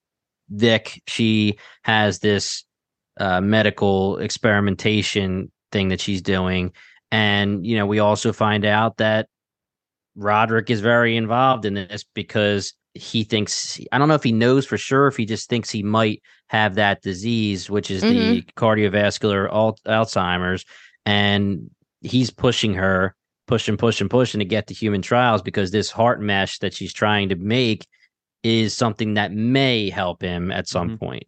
Vic she has this uh, medical experimentation thing that she's doing. And you know, we also find out that Roderick is very involved in this because he thinks I don't know if he knows for sure if he just thinks he might have that disease, which is Mm-hmm. the cardiovascular al- Alzheimer's, and he's pushing her, pushing, pushing, pushing to get to human trials because this heart mesh that she's trying to make is something that may help him at some Mhm. point.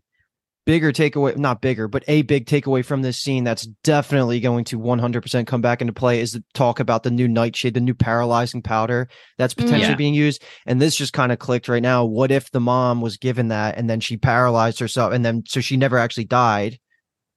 bigger takeaway not bigger but a big takeaway from this scene that's definitely going to 100% come back into play is the talk about the new nightshade the new paralyzing powder that's potentially Yeah. being used and this just kind of clicked right now what if the mom was given that and then she paralyzed herself and then so she never actually died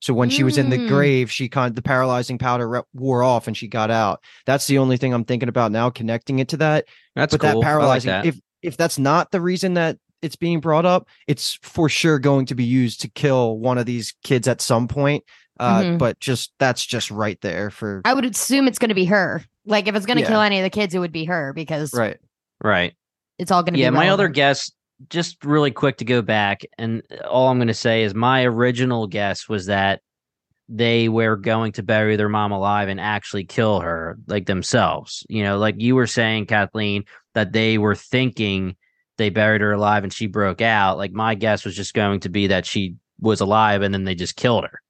so when she was in the Mm. grave she kind of the paralyzing powder re- wore off and she got out that's the only thing i'm thinking about now connecting it to that That's but cool. that I like paralyzing that. if if that's not the reason that it's being brought up it's for sure going to be used to kill one of these kids at some point uh Mhm. but just that's just right there for I would assume it's going to be her. Like if it's going to Yeah. kill any of the kids, it would be her because right right. it's all going to yeah be. Yeah, my other guess just really quick to go back and all i'm going to say is my original guess was that they were going to bury their mom alive and actually kill her like themselves. You know like you were saying kathleen that they were thinking they buried her alive and she broke out. Like my guess was just going to be that she was alive and then they just killed her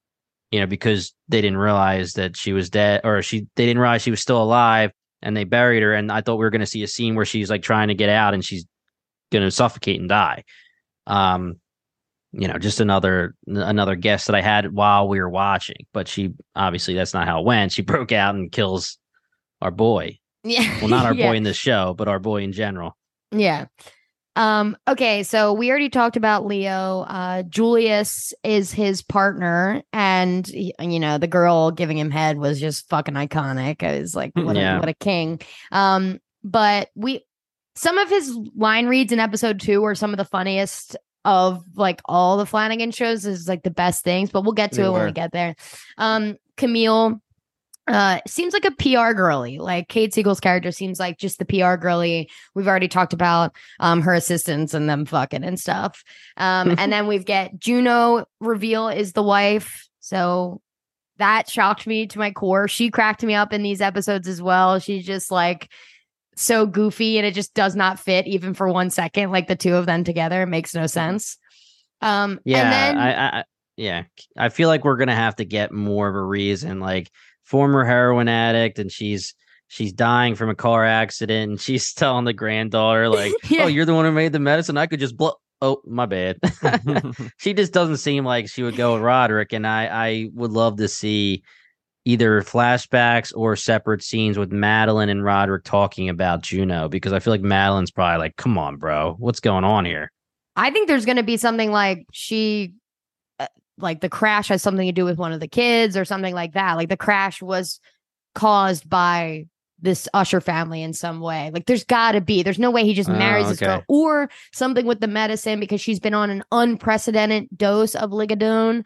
you know because they didn't realize that she was dead or she they didn't realize she was still alive and they buried her. And i thought we were going to see a scene where she's like trying to get out and she's going to suffocate and die. Um you know just another another guest that i had while we were watching but she obviously that's not how it went she broke out and kills our boy Yeah. well not our yeah. boy in this show but our boy in general Yeah. Um, okay, so we already talked about Leo. Uh, Julius is his partner, and he- you know the girl giving him head was just fucking iconic. I was like, what, Yeah. a, what a king. Um, but we some of his line reads in episode two are some of the funniest of like all the Flanagan shows. Is like the best things, but we'll get to They it when we get there. Um, Camille uh seems like a PR girly. Like Kate Siegel's character seems like just the PR girly. We've already talked about um her assistants and them fucking and stuff. Um and then we've get Juno reveal is the wife. So that shocked me to my core. She cracked me up in these episodes as well. She's just like so goofy and it just does not fit even for one second. Like the two of them together it makes no sense. Um yeah and then I, I I- yeah i feel like we're gonna have to get more of a reason like former heroin addict and she's she's dying from a car accident and she's telling the granddaughter like Yeah. oh you're the one who made the medicine i could just blow oh my bad she just doesn't seem like she would go with roderick and i i would love to see either flashbacks or separate scenes with madeline and roderick talking about juno because i feel like madeline's probably like come on bro what's going on here I think there's going to be something like she, uh, like the crash has something to do with one of the kids or something like that. Like the crash was caused by this Usher family in some way. Like there's got to be. There's no way he just Oh, marries this girl or something with the medicine because she's been on an unprecedented dose of ligadone.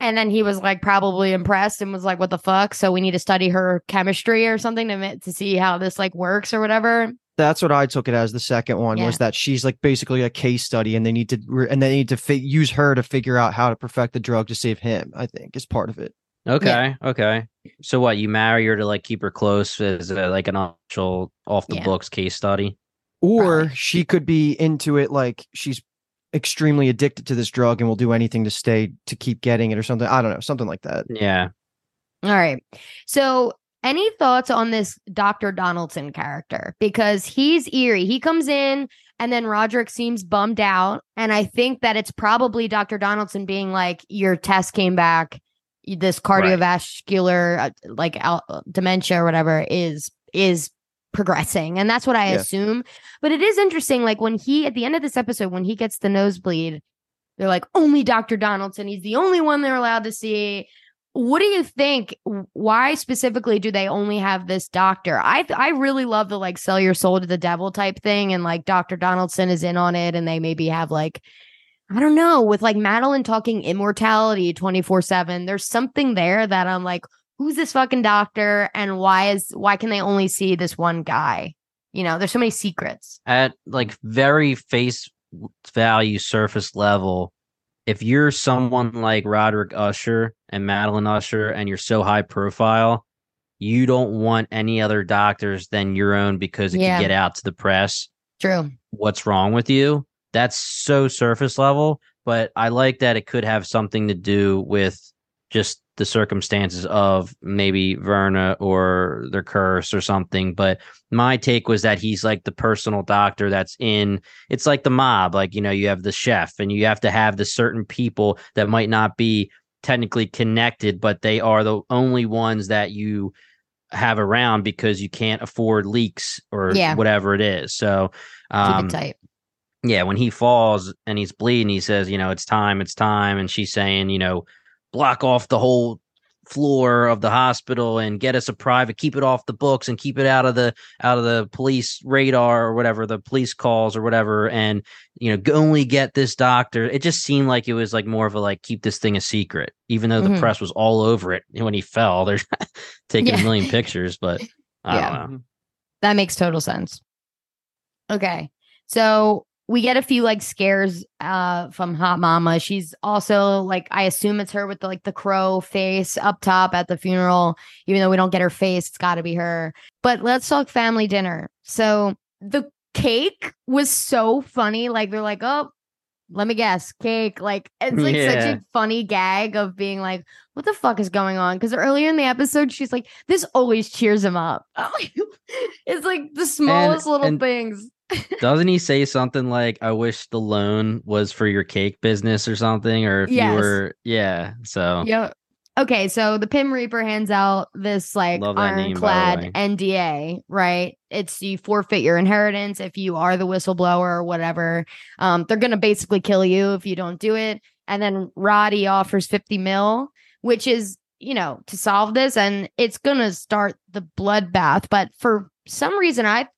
And then he was like probably impressed and was like, "What the fuck?" So we need to study her chemistry or something to to see how this like works or whatever. that's what i took it as the second one Yeah. was that she's like basically a case study and they need to and they need to fi- use her to figure out how to perfect the drug to save him i think is part of it Okay. Okay. So what? You marry her to like keep her close as a, like an actual off the Yeah. books case study. or Probably. she could be into it like she's extremely addicted to this drug and will do anything to stay to keep getting it or something i don't know something like that Yeah. All right. So, any thoughts on this Dr. Donaldson character? Because he's eerie. He comes in and then Roderick seems bummed out. And I think that it's probably Dr. Donaldson being like, Your test came back. This cardiovascular, uh, like al- dementia or whatever, is is progressing and that's what i Yeah. assume. But it is interesting like when he at the end of this episode when he gets the nosebleed they're like only dr donaldson. He's the only one they're allowed to see. What do you think? Why specifically do they only have this doctor? I i really love the like sell your soul to the devil type thing and like dr donaldson is in on it and they maybe have like i don't know with like madeline talking immortality 24 7 there's something there that i'm like who's this fucking doctor and why is why can they only see this one guy you know there's so many secrets At like very face value surface level, if you're someone like Roderick Usher and Madeline Usher and you're so high profile, you don't want any other doctors than your own because it Yeah. can get out to the press. True. what's wrong with you. That's so surface level, but I like that it could have something to do with just the circumstances of maybe Verna or their curse or something. But my take was that he's like the personal doctor that's in it's like the mob. Like, you know, you have the chef and you have to have the certain people that might not be technically connected, but they are the only ones that you have around because you can't afford leaks or Yeah. whatever it is. So um, yeah, when he falls and he's bleeding, he says, you know, it's time, it's time. And she's saying, you know, block off the whole floor of the hospital and get us a private, keep it off the books and keep it out of the out of the police radar or whatever, the police calls or whatever. And, you know, only get this doctor. It just seemed like it was like more of a like keep this thing a secret, even though the Mhm. press was all over it when he fell. They're taking Yeah. a million pictures, but I Yeah. don't know. That makes total sense. Okay. So we get a few like scares uh from Hot Mama. She's also like I assume it's her with the like the crow face up top at the funeral. Even though we don't get her face, it's gotta be her. But let's talk family dinner. So the cake was so funny. Like they're like, oh, let me guess, cake. Like it's like such a funny gag of being like, what the fuck is going on? Because earlier in the episode, she's like, this always cheers him up. it's like the smallest little and- things. Doesn't he say something like, I wish the loan was for your cake business or something? Or if Yes. you were, yeah. So, Yeah. Okay, so the Pym Reaper hands out this like that name, ironclad NDA, right? It's you forfeit your inheritance if you are the whistleblower or whatever. Um, they're gonna basically kill you if you don't do it. And then Roddy offers 50 mil, which is, you know, to solve this, and it's gonna start the bloodbath. But for some reason, I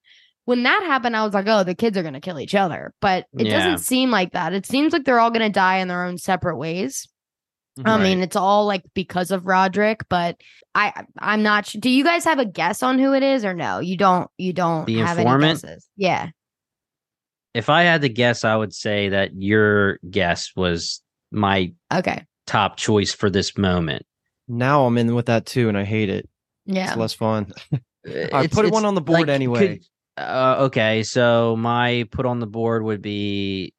when that happened, I was like, oh, the kids are gonna kill each other. But it Yeah. doesn't seem like that. It seems like they're all gonna die in their own separate ways. I Right. mean, it's all like because of Roderick, but I I'm not sure. Do you guys have a guess on who it is or no? You don't. You don't The have informant? any guesses. Yeah. if I had to guess, I would say that your guess was my Okay. top choice for this moment. Now I'm in with that too, and I hate it. Yeah. It's less fun. I It's- put it's one on the board like, anyway. could- uh, okay, so my put on the board would be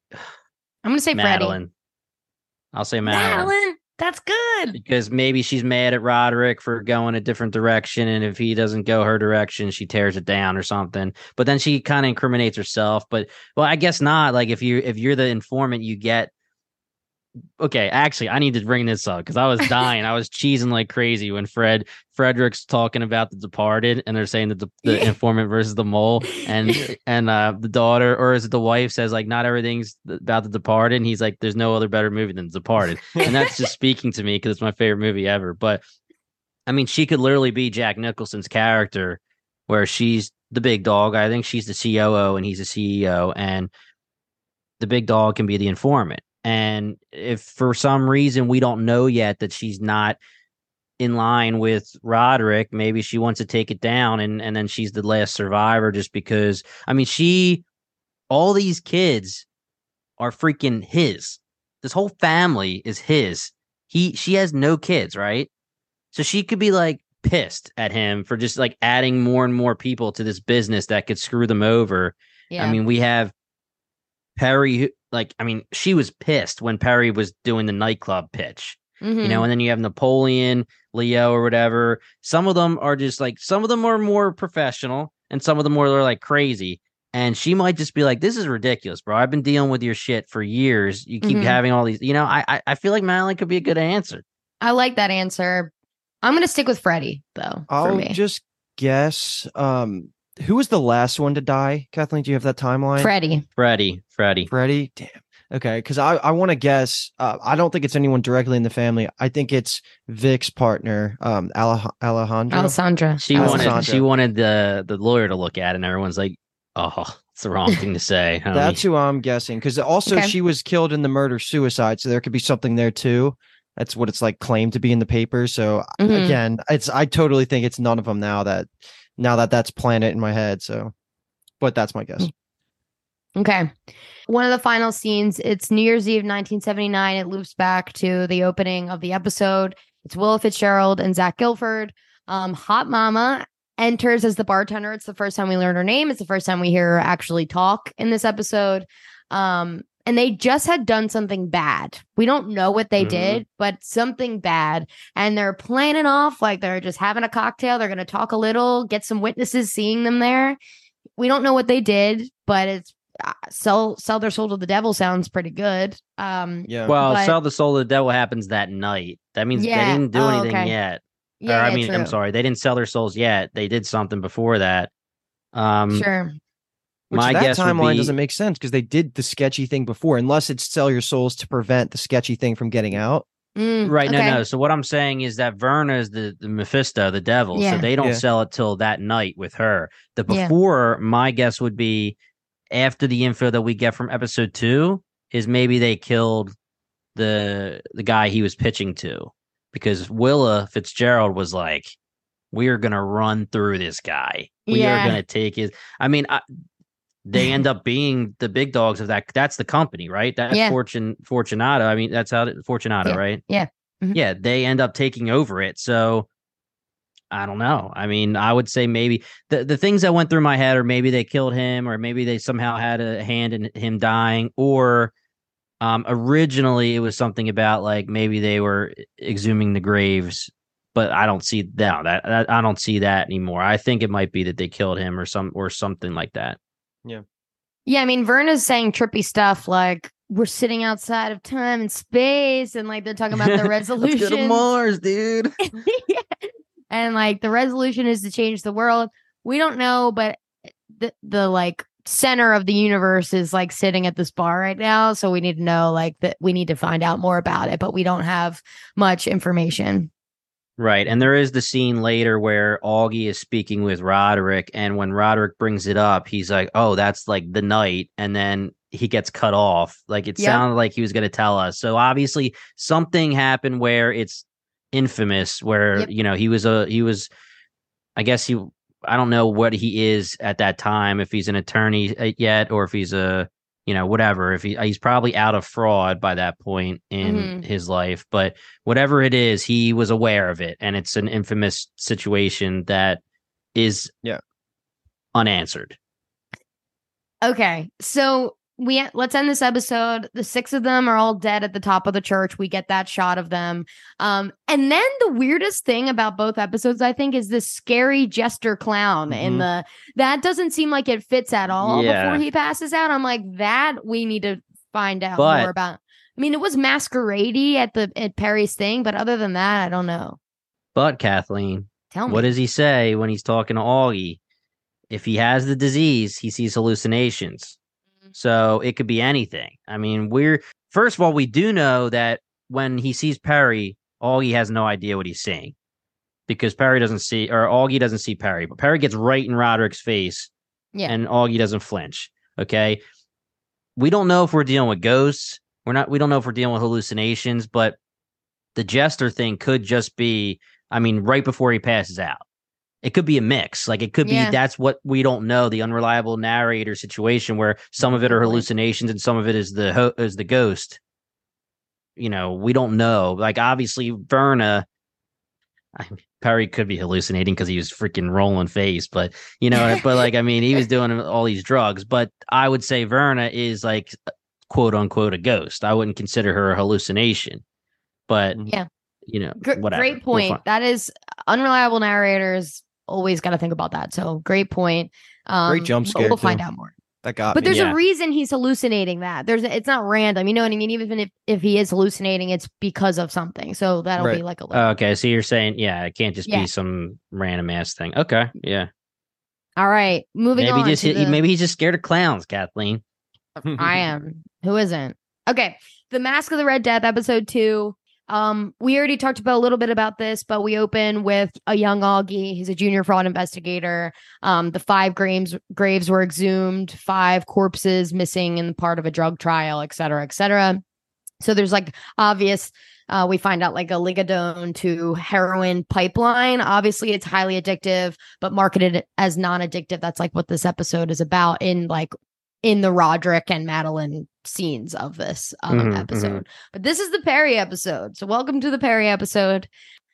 I'm gonna say Freddie. Madeline. I'll say Madeline. Madeline. That's good. because maybe she's mad at Roderick for going a different direction, and if he doesn't go her direction, she tears it down or something. But then she kind of incriminates herself. But well, I guess not. Like if you if you're the informant, you get. Okay, actually, I need to bring this up because I was dying. I was cheesing like crazy when Fred Frederick's talking about the Departed, and they're saying that the, the informant versus the mole, and and uh the daughter or is it the wife says like not everything's about the Departed, and he's like, "There's no other better movie than The Departed." and that's just speaking to me because it's my favorite movie ever. But I mean, she could literally be Jack Nicholson's character, where she's the big dog. I think she's the COO and he's the CEO, and the big dog can be the informant. And if for some reason we don't know yet that she's not in line with Roderick, maybe she wants to take it down, and and then she's the last survivor just because. I mean, she, all these kids are freaking his. This whole family is his. He she has no kids, right? So she could be like pissed at him for just like adding more and more people to this business that could screw them over. Yeah. I mean, we have Perry who- like I mean, she was pissed when Perry was doing the nightclub pitch you Mhm. know, and then you have Napoleon, Leo, or whatever. Some of them are just like some of them are more professional, and some of them are like crazy. And she might just be like, "This is ridiculous, bro. I've been dealing with your shit for years. You keep Mhm. having all these, you know. I, I I feel like Madeline could be a good answer. I like that answer. I'm gonna stick with Freddie though. for I'll me, just guess. Um, who was the last one to die? Kathleen, do you have that timeline? Freddie. Freddie, Freddie. Freddie. Damn. Okay, because I, I want to guess. Uh, I don't think it's anyone directly in the family. I think it's Vic's partner, um, Alej- Alejandro. Alessandra. She Alessandra. wanted she wanted the the lawyer to look at, it, and everyone's like, "Oh, it's the wrong thing to say." homie." That's who I'm guessing. Because also Okay. she was killed in the murder suicide, so there could be something there too. That's what it's like claimed to be in the paper. So Mhm. again, it's I totally think it's none of them now that now that that's planted in my head. So, but that's my guess. Okay. One of the final scenes, it's New Year's Eve 1979. It loops back to the opening of the episode. It's Willa Fitzgerald and Zach Gilford. Um, Hot Mama enters as the bartender. It's the first time we learn her name. It's the first time we hear her actually talk in this episode. Um, and they just had done something bad. We don't know what they Mhm. did, but something bad. And they're planning off like they're just having a cocktail. They're going to talk a little, get some witnesses seeing them there. We don't know what they did, but it's uh, sell sell their soul to the devil sounds pretty good. Um, Yeah. Well, But- sell the soul of the devil happens that night. That means Yeah. they didn't do Oh, anything okay. yet. yeah, or I yeah, mean, I'm sorry, they didn't sell their souls yet. They did something before that. Um, Sure. Which my that guess timeline be- doesn't make sense because they did the sketchy thing before, unless it's sell your souls to prevent the sketchy thing from getting out. Mm, Right. okay. No, no. So what I'm saying is that Verna is the, the Mephisto, the devil. Yeah. So they don't Yeah. sell it till that night with her. The Yeah. before, my guess would be after the info that we get from episode two is maybe they killed the the guy he was pitching to because Willa Fitzgerald was like, "We are gonna run through this guy. We Yeah. are gonna take his." I mean, I, they end up being the big dogs of that. That's the company, right? That's Yeah. Fortune Fortunato. I mean, that's how it, Fortunato, Yeah. right? Yeah. Mhm. Yeah, they end up taking over it. So I don't know. I mean, I would say maybe the the things that went through my head are maybe they killed him, or maybe they somehow had a hand in him dying, or um, originally it was something about like maybe they were exhuming the graves. But I don't see no, that, that I don't see that anymore. I think it might be that they killed him or some or something like that. Yeah, Yeah. I mean, Verna's saying trippy stuff like we're sitting outside of time and space, and like they're talking about the resolution. to Mars, dude. yeah. And like the resolution is to change the world. We don't know, but the the like center of the universe is like sitting at this bar right now. So we need to know like that we need to find out more about it, but we don't have much information. Right. And there is the scene later where Augie is speaking with Roderick. And when Roderick brings it up, he's like, oh, that's like the night. And then he gets cut off. Like it Yep. sounded like he was going to tell us. So obviously something happened where it's infamous, where, Yep. you know, he was a, he was, I guess he, I don't know what he is at that time, if he's an attorney uh, yet or if he's a, you know, whatever. If he, he's probably out of fraud by that point in Mhm. his life, but whatever it is, he was aware of it, and it's an infamous situation that is Yeah. unanswered. Okay. So we let's end this episode. The six of them are all dead at the top of the church. We get that shot of them. Um, and then the weirdest thing about both episodes, I think, is this scary jester clown in Mhm. the that doesn't seem like it fits at all Yeah. before he passes out. I'm like, that we need to find out But- more about. I mean, it was masqueradey at the at Perry's thing, but other than that, I don't know. But Kathleen, Tell me. what does he say when he's talking to Augie? If he has the disease, he sees hallucinations. So it could be anything. I mean, we're first of all, we do know that when he sees Perry, Augie has no idea what he's seeing because Perry doesn't see, or Augie doesn't see Perry, but Perry gets right in Roderick's face Yeah. and Augie doesn't flinch. Okay. We don't know if we're dealing with ghosts. We're not, we don't know if we're dealing with hallucinations, but the jester thing could just be, I mean, right before he passes out. It could be a mix. Like it could Yeah. be that's what we don't know, the unreliable narrator situation where some of it are hallucinations and some of it is the ho- is the ghost. You know, we don't know. Like obviously Verna I Perry could be hallucinating because he was freaking rolling face, but you know, but like I mean, he was doing all these drugs. But I would say Verna is like quote unquote a ghost. I wouldn't consider her a hallucination. But Yeah. you know, Gr- whatever. Great We'll point. that is unreliable narrators always got to think about that. So great point. Um, jump scare, We'll find too. out more. That got But me. there's Yeah. a reason he's hallucinating that. There's it's not random. You know what I mean? Even if if he is hallucinating, it's because of something. So that'll be like a little. okay, so you're saying, yeah, it can't just Yeah. be some random ass thing. Okay, yeah. All right, moving Maybe on. just the- maybe he's just scared of clowns, Kathleen. I am. Who isn't? Okay. The Mask of the Red Death, episode two. Um, we already talked about a little bit about this, but we open with a young Augie. He's a junior fraud investigator. Um, the five graves graves were exhumed, five corpses missing in part of a drug trial, et cetera, et cetera. So there's like obvious. Uh, we find out like a ligadone to heroin pipeline. Obviously, it's highly addictive, but marketed as non-addictive. That's like what this episode is about in like in the Roderick and Madeline scenes of this um, Mhm, episode. But this is the Perry episode. So welcome to the Perry episode.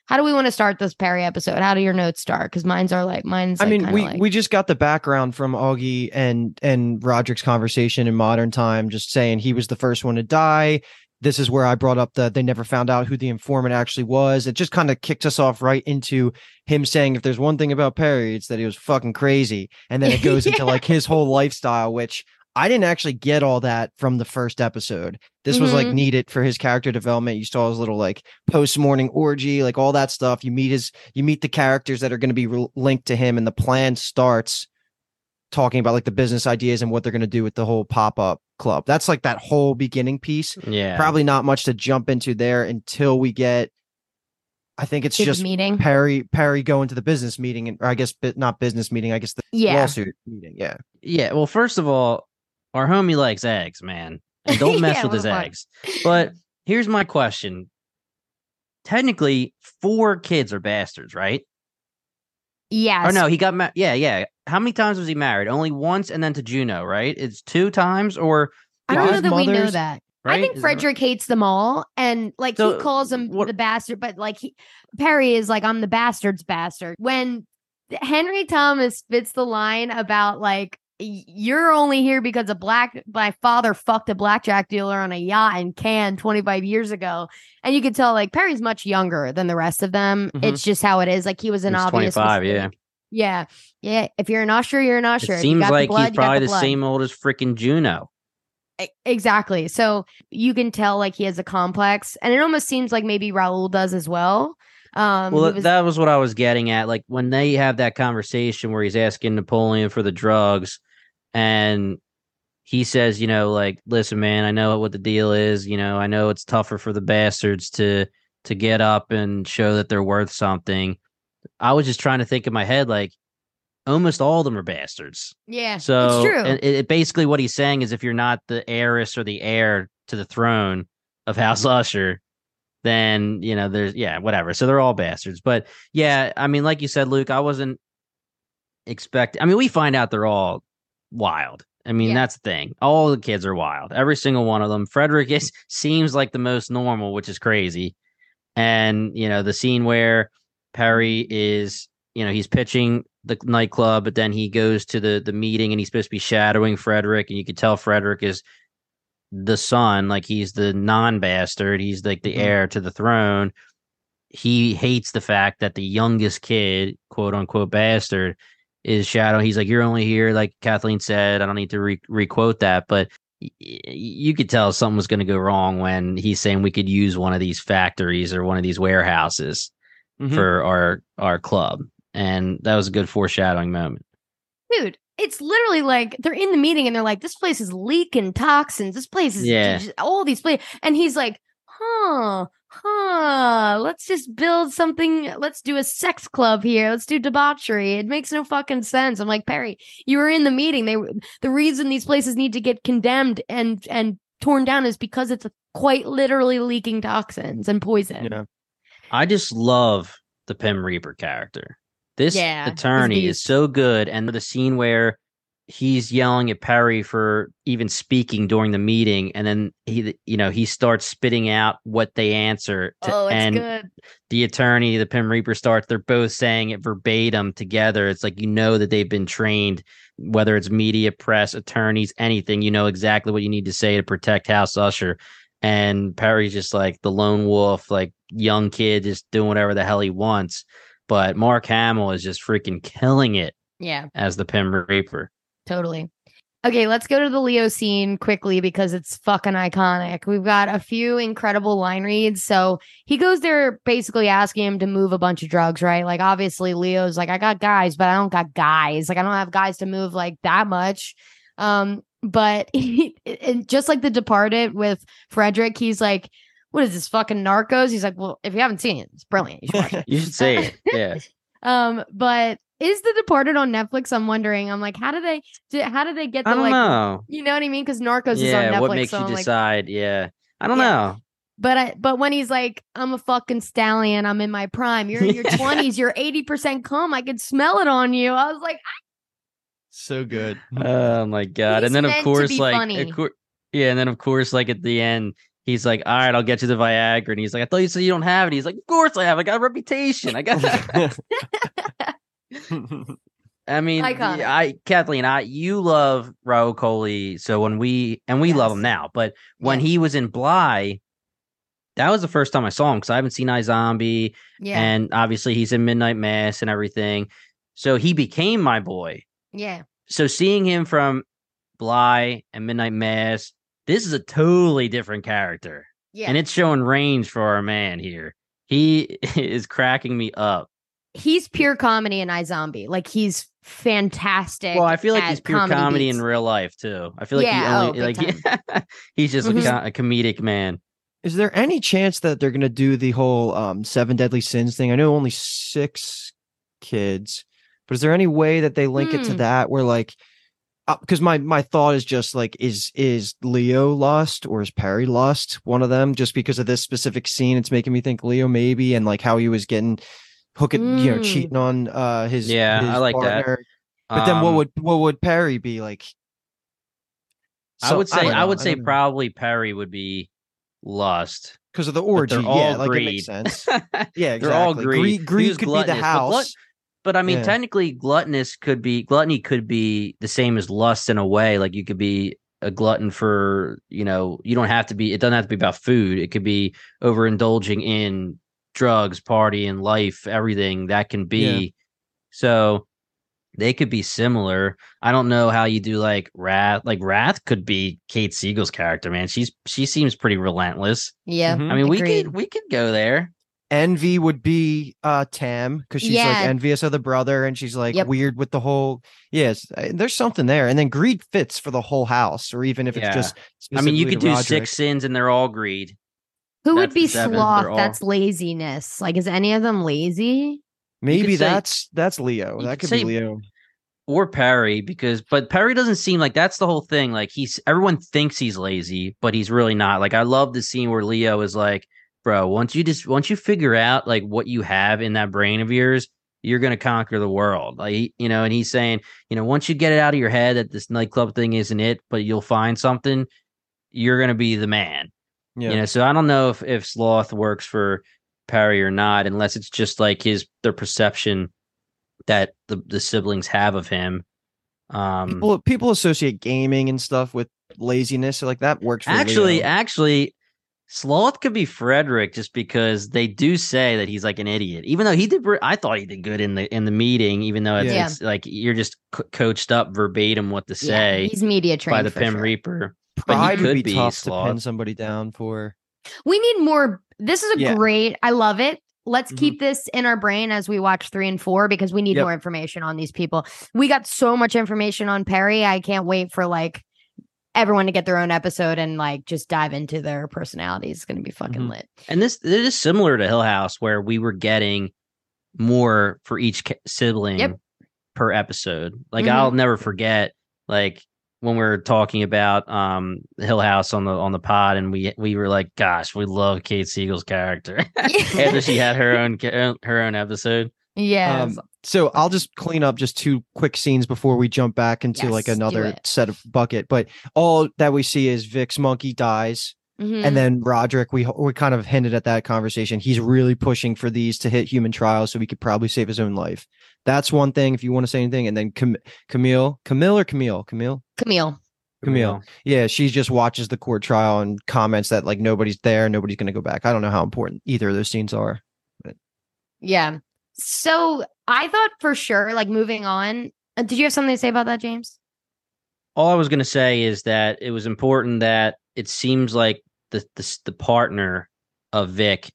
how do we want to start this Perry episode? How do your notes start? Because mine's are like mine's. I like, mean, we like, we just got the background from Augie and and Roderick's conversation in modern time, just saying he was the first one to die. This is where I brought up the they never found out who the informant actually was. It just kind of kicked us off right into him saying if there's one thing about Perry, it's that he was fucking crazy. And then it goes Yeah. into like his whole lifestyle, which I didn't actually get all that from the first episode. This was like Mhm. needed for his character development. You saw his little like post morning orgy, like all that stuff. You meet his, you meet the characters that are going to be re- linked to him, and the plan starts talking about like the business ideas and what they're going to do with the whole pop up club. That's like that whole beginning piece. Yeah. Probably not much to jump into there until we get. I think it's to just meeting. Perry Perry going to the business meeting, and or I guess not business meeting. I guess the Yeah. lawsuit meeting. Yeah. Yeah. Well, first of all, our homie likes eggs, man. And don't mess Yeah, with his eggs. But here's my question. Technically, four kids are bastards, right? Yes. Or no, he got married. Yeah, yeah. How many times was he married? Only once and then to Juno, right? It's two times or I don't know that we know that. right? I think Is that- Frederick hates them all, and like So, he calls him what- the bastard, but like he, Perry is like, "I'm the bastard's bastard." When Henry Thomas spits the line about like, "Y- "You're only here because a black my father fucked a blackjack dealer on a yacht in Cannes 25 years ago," and you could tell like Perry's much younger than the rest of them. Mhm. It's just how it is. Like he was an He's obvious 25, yeah. mistake. Yeah, yeah. If you're an usher, you're an usher. It seems like blood, he's probably the, blood. same old as freaking Juno. Exactly. So you can tell like he has a complex, and it almost seems like maybe Rahul does as well. Um, well, was- that was what I was getting at. Like when they have that conversation where he's asking Napoleon for the drugs, and he says, you know, like, listen, man, I know what the deal is. You know, I know it's tougher for the bastards to to get up and show that they're worth something. I was just trying to think in my head, like, almost all of them are bastards. yeah, So it's true. And it, it basically what he's saying is if you're not the heiress or the heir to the throne of House mm-hmm. Usher, then you know there's yeah whatever. So they're all bastards. But yeah, I mean, like you said, Luke, I wasn't expecting. I mean, we find out they're all wild. I mean, Yeah. that's the thing. All the kids are wild. Every single one of them. Frederick is seems like the most normal, which is crazy. And you know the scene where Perry is, you know, he's pitching the nightclub, but then he goes to the the meeting and he's supposed to be shadowing Frederick, and you could tell Frederick is the son, like he's the non bastard, he's like the Mhm. heir to the throne. He hates the fact that the youngest kid, quote unquote bastard, is shadow. He's like, you're only here, like Kathleen said. I don't need to re- requote that, but y- y- you could tell something was going to go wrong when he's saying we could use one of these factories or one of these warehouses Mhm. for our our club, and that was a good foreshadowing moment. dude. It's literally like they're in the meeting and they're like, "This place is leaking toxins. This place is Yeah. all these places." And he's like, "Huh, huh. Let's just build something. Let's do a sex club here. Let's do debauchery. It makes no fucking sense." I'm like, Perry, you were in the meeting. They the reason these places need to get condemned and and torn down is because it's quite literally leaking toxins and poison. Yeah. I just love the Pym Reaper character. This Yeah, attorney is so good, and the scene where he's yelling at Perry for even speaking during the meeting, and then he, you know, he starts spitting out what they answer, to, Oh, it's and good. the attorney, the Pym Reaper starts. They're both saying it verbatim together. It's like you know that they've been trained, whether it's media, press, attorneys, anything. You know exactly what you need to say to protect House Usher. And Perry's just like the lone wolf, like young kid, just doing whatever the hell he wants. But Mark Hamill is just freaking killing it Yeah. as the Pym Reaper. Totally. Okay, let's go to the Leo scene quickly because it's fucking iconic. We've got a few incredible line reads. So he goes there basically asking him to move a bunch of drugs, right? Like, obviously, Leo's like, I got guys, but I don't got guys. Like, I don't have guys to move like that much. Um, but he, and just like The Departed with Frederick, he's like, what is this fucking narcos? He's like, well, if you haven't seen it, it's brilliant. You should. You should say it. Yeah. Um, but is The Departed on Netflix? I'm wondering. I'm like, how do they? Do, how do they get the I don't like? know. You know what I mean? Because Narcos is on Yeah. Netflix. What makes so you I'm like, decide? yeah. I don't Yeah. know. but I, but when he's like, I'm a fucking stallion. I'm in my prime. You're in your 20s. You're 80 percent cum. I could smell it on you. I was like, So good. Oh my god! He's And then of course, like, of cour- yeah, and then of course, like at the end, he's like, all right, I'll get you the Viagra. And he's like, I thought you said you don't have it. He's like, of course I have. I got a reputation. I got. I mean, Iconic. I Kathleen, I you love Rahul Kohli. So when we and we love him now, but when Yes. he was in Bly, that was the first time I saw him because I haven't seen iZombie, Yeah. and obviously he's in Midnight Mass and everything. So he became my boy. yeah. So seeing him from Bly and Midnight Mass, this is a totally different character. Yeah. And it's showing range for our man here. He is cracking me up. He's pure comedy in iZombie. Like he's fantastic. Well, I feel like he's pure comedy, in real life too. I feel like Yeah, oh, he only big like he's just Mhm. a, co- a comedic man. Is there any chance that they're gonna do the whole um seven deadly sins thing? I know only six kids, but is there any way that they link it to Hmm. that where like because my my thought is just like is is Leo lost or is Perry lost? One of them, just because of this specific scene, it's making me think Leo maybe, and like how he was getting hooking, you know, Mm. cheating on uh his Yeah, his I like that. partner. But then what Um, would what would Perry be like? I would say don't I, know, would say know. probably Perry would be Lust. because of the but orgy. they're Yeah, all like it greed. makes sense. Yeah, exactly. They're all greed. Greed, greed was could be the gluttonous, but house. glut- But I mean, Yeah. technically, gluttonous could be gluttony could be the same as lust in a way. Like you could be a glutton for you know you don't have to be. It doesn't have to be about food. It could be overindulging in drugs, party, and life, everything that can be. Yeah. So they could be similar. I don't know how you do like Wrath. Like Wrath could be Kate Siegel's character. Man, she's she seems pretty relentless. Yeah. Mhm. I mean, we could we could go there. Envy would be uh Tam because she's Yeah. like envious of the brother and she's like Yep. weird with the whole yes there's something there and then greed fits for the whole house or even if Yeah. it's just I mean, you could to do Roderick. six sins and they're all greed. Who would be the seven. They're sloth? all- That's laziness. Like, is any of them lazy? maybe say- that's that's Leo that could could be Leo or Perry because but Perry doesn't seem like that's the whole thing. Like he's everyone thinks he's lazy, but he's really not. Like I love the scene where Leo is like, "Bro, once you just once you figure out like what you have in that brain of yours, you're gonna conquer the world." Like you know, and he's saying, you know, once you get it out of your head that this nightclub thing isn't it, but you'll find something, you're gonna be the man. Yeah You know, so I don't know if if sloth works for Perry or not, unless it's just like his their perception that the the siblings have of him. Um, people people associate gaming and stuff with laziness so like that works for actually, Leo. actually, sloth could be Frederick just because they do say that he's like an idiot, even though he did. I thought he did good in the in the meeting, even though it's, Yeah. it's like you're just co- coached up verbatim what to Yeah, say he's media trained by the for Pym sure. Reaper. But pride would be be tough to pin somebody down for We need more. This is a Yeah. great. I love it. Let's Mhm. keep this in our brain as we watch three and four because we need Yep. more information on these people. We got so much information on Perry. I can't wait for like everyone to get their own episode and like just dive into their personalities. It's gonna be fucking Mhm. lit. And this it is similar to Hill House, where we were getting more for each ca- sibling Yep. per episode. Like Mhm. I'll never forget, like when we were talking about um Hill House on the on the pod, and we we were like, "Gosh, we love Kate Siegel's character." After she had her own her own episode. yeah. Um, so I'll just clean up just two quick scenes before we jump back into like Yes, do another set of bucket. But all that we see is Vic's monkey dies, Mhm. and then Roderick. We we kind of hinted at that conversation. He's really pushing for these to hit human trials, so he could probably save his own life. That's one thing. If you want to say anything, and then Cam- Camille, Camille or Camille, Camille, Camille. Camille. Yeah, she just watches the court trial and comments that like nobody's there, nobody's going to go back. I don't know how important either of those scenes are. Yeah. So I thought for sure, like moving on. Uh, did you have something to say about that, James? All I was going to say is that it was important that it seems like the the, the partner of Vic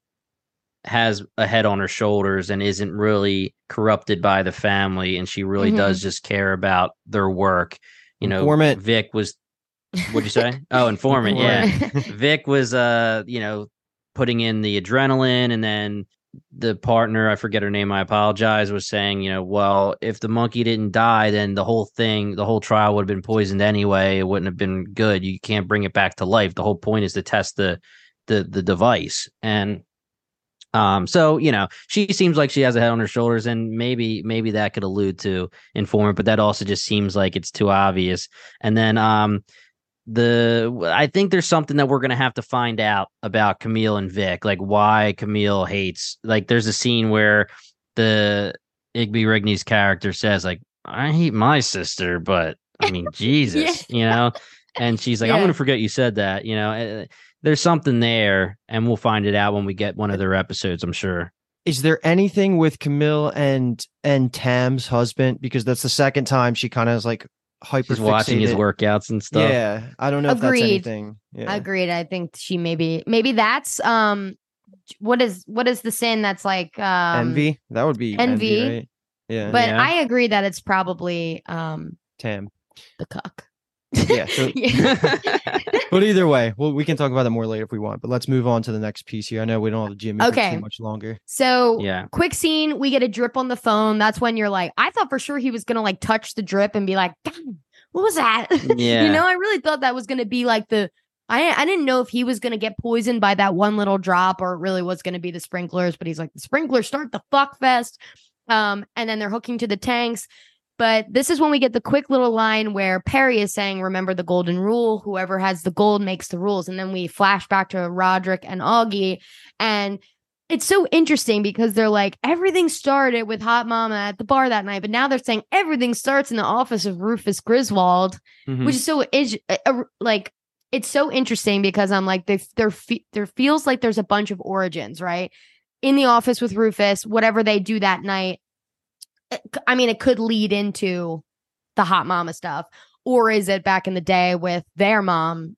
has a head on her shoulders and isn't really corrupted by the family and she really Mhm. does just care about their work. You know, Informant. Vic was what'd you say? oh, informant, yeah. Vic was uh, you know, putting in the adrenaline and then the partner, I forget her name, I apologize, was saying, you know, well, if the monkey didn't die, then the whole thing, the whole trial would have been poisoned anyway. It wouldn't have been good. You can't bring it back to life. The whole point is to test the the the device. And um, so you know, she seems like she has a head on her shoulders, and maybe maybe that could allude to informant, but that also just seems like it's too obvious. And then um the I think there's something that we're gonna have to find out about Camille and Vic, like why Camille hates. Like, there's a scene where the Igby Rigney's character says, like, I hate my sister, but I mean, Jesus, yeah. you know. And she's like, yeah. I'm gonna forget you said that, you know. Eh, there's something there, and we'll find it out when we get one of their episodes. I'm sure. Is there anything with Camille and and Tam's husband? Because that's the second time she kind of is like hyper watching his workouts and stuff. Yeah, I don't know Agreed. if that's anything. Yeah. Agreed. I think she maybe maybe that's um what is what is the sin that's like um envy? That would be envy, envy right? Yeah. But yeah. I agree that it's probably um Tam. The cock. Yeah. So, but either way, well, we can talk about that more later if we want. But let's move on to the next piece here. I know we don't have the gym okay. too much longer. So yeah, quick scene. We get a drip on the phone. That's when you're like, I thought for sure he was gonna like touch the drip and be like, what was that? Yeah. you know, I really thought that was gonna be like the I I didn't know if he was gonna get poisoned by that one little drop or it really was gonna be the sprinklers, but he's like, the sprinklers start the fuck fest. Um, and then they're hooking to the tanks. But this is when we get the quick little line where Perry is saying, Remember the golden rule. Whoever has the gold makes the rules. And then we flash back to Roderick and Augie. And it's so interesting because they're like, everything started with Hot Mama at the bar that night. But now they're saying everything starts in the office of Rufus Griswold, mm-hmm. which is so is uh, like, it's so interesting because I'm like, there, there, there feels like there's a bunch of origins, right? In the office with Rufus, whatever they do that night I mean, it could lead into the hot mama stuff. Or is it back in the day with their mom,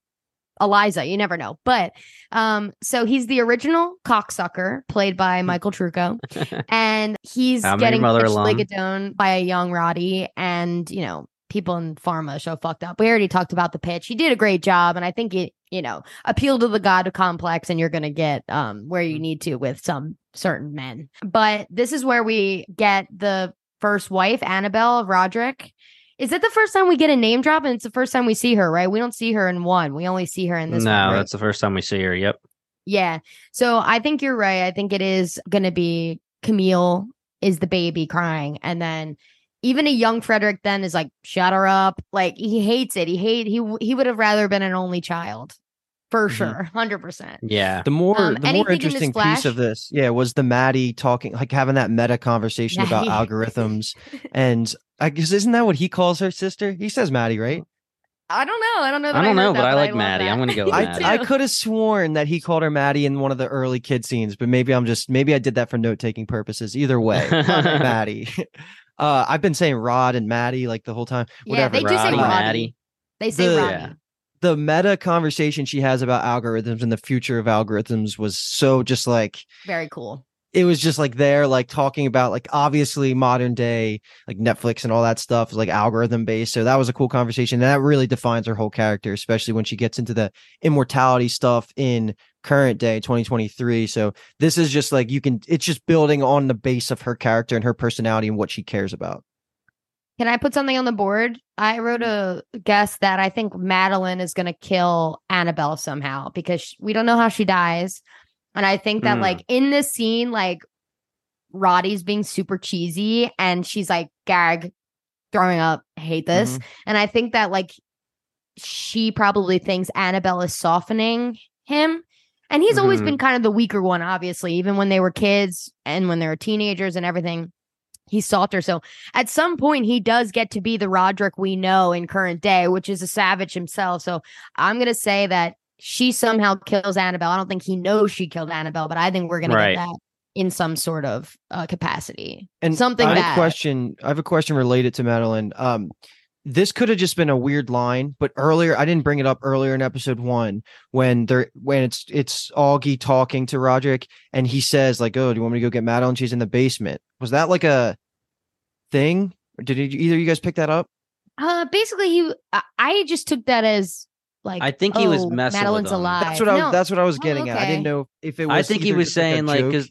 Eliza? You never know. But um, so he's the original cocksucker played by hmm. Michael Trucco. and he's getting Ligodone by a young Roddy. And, you know, people in pharma show fucked up. We already talked about the pitch. He did a great job. And I think it, you know, appeal to the God complex and you're going to get um, where you hmm. need to with some certain men. But this is where we get the first wife, Annabelle Roderick. Is it the first time we get a name drop? And it's the first time we see her, right? We don't see her in one. We only see her in this. No, one, right? that's the first time we see her. Yep. Yeah. So I think you're right. I think it is going to be Camille is the baby crying, and then even a young Frederick then is like, shut her up. Like he hates it. He hate he he would have rather been an only child for mm-hmm. sure 100% yeah the more um, the more interesting in piece of this yeah was the maddie talking like having that meta conversation about algorithms and i guess isn't that what he calls her sister he says maddie right I don't know. I don't know. I don't I know, but, that, I like Maddie. I'm going to go with Maddie. I, I could have sworn that he called her Maddie in one of the early kid scenes, but maybe I'm just maybe I did that for note taking purposes. Either way, Maddie. Uh, I've been saying Rod and Maddie like the whole time. Whatever. Yeah, they do say Roddy. Maddie. They say the, Roddy. The meta conversation she has about algorithms and the future of algorithms was so just like very cool. It was just like there, like talking about like obviously modern day, like Netflix and all that stuff is like algorithm based. So that was a cool conversation. And that really defines her whole character, especially when she gets into the immortality stuff in current day 2023. So this is just like you can, it's just building on the base of her character and her personality and what she cares about. Can I put something on the board? I wrote a guess that I think Madeline is going to kill Annabelle somehow because we don't know how she dies. And I think that, mm. like, in this scene, like, Roddy's being super cheesy and she's like, gag, throwing up, hate this. Mm-hmm. And I think that, like, she probably thinks Annabelle is softening him. And he's mm-hmm. always been kind of the weaker one, obviously, even when they were kids and when they were teenagers and everything he's softer. So at some point, he does get to be the Roderick we know in current day, which is a savage himself. So I'm going to say that she somehow kills Annabelle. I don't think he knows she killed Annabelle, but I think we're going right. to get that in some sort of uh, capacity. And something. I have a question. I have a question related to Madeline. Um, this could have just been a weird line, but earlier I didn't bring it up earlier in episode one when they're when it's it's Augie talking to Roderick and he says like, "Oh, do you want me to go get Madeline? She's in the basement." Was that like a thing? Did either of you guys pick that up? Uh, basically, he I just took that as like I think he oh, was messing with Madeline's alive. That's what I no. that's what I was oh, getting oh, okay. at. I didn't know if it was. I think he was saying like because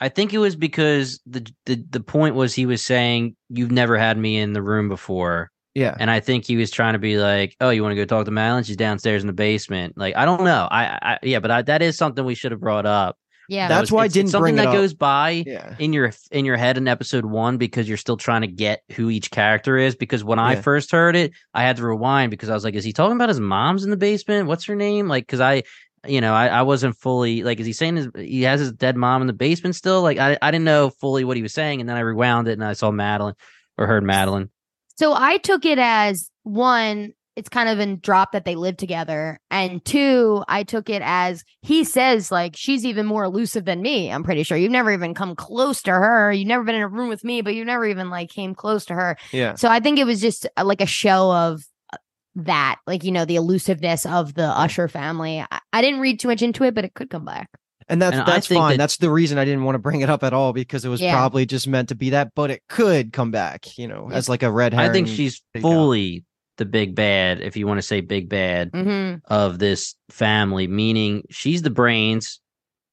I think it was because the, the the point was he was saying you've never had me in the room before yeah. And I think he was trying to be like, oh, you want to go talk to Madeline? She's downstairs in the basement. Like, I don't know. I, I yeah, but I, that is something we should have brought up Yeah. That's why I didn't something bring it that up. goes by Yeah. in your in your head in episode one because you're still trying to get who each character is. Because when I first heard it, I had to rewind because I was like, "Is he talking about his mom's in the basement? What's her name?" Like, because I, you know, I, I wasn't fully like, is he saying his, he has his dead mom in the basement still? Like, I I didn't know fully what he was saying, and then I rewound it and I saw Madeline or heard Madeline. So I took it as one, it's kind of in drop that they live together. And two, I took it as he says, like, she's even more elusive than me. I'm pretty sure. You've never even come close to her. You've never been in a room with me, but you never even like came close to her. Yeah. So I think it was just uh, like a show of uh, that, like, you know, the elusiveness of the Usher family. I, I didn't read too much into it, but it could come back. And that's And that's fine. that- that's the reason I didn't want to bring it up at all because it was Yeah. probably just meant to be that, but it could come back, you know, Yeah. as like a red herring. I think she's take out. fully the big bad, if you want to say big bad, Mm-hmm. of this family, meaning she's the brains.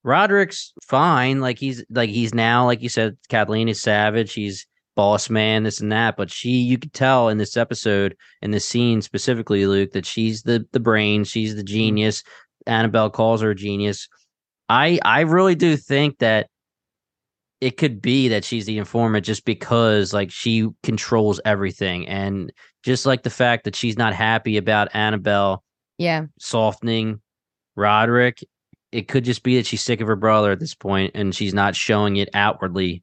Roderick's fine. Like he's like he's now, like you said, Kathleen is savage. He's boss man, this and that. But she, you could tell in this episode, in this scene specifically, Luke, that she's the the brain. She's the genius. Annabelle calls her a genius. I I really do think that it could be that she's the informant just because like she controls everything and just like the fact that she's not happy about Annabelle Yeah. softening Roderick. It could just be that she's sick of her brother at this point and she's not showing it outwardly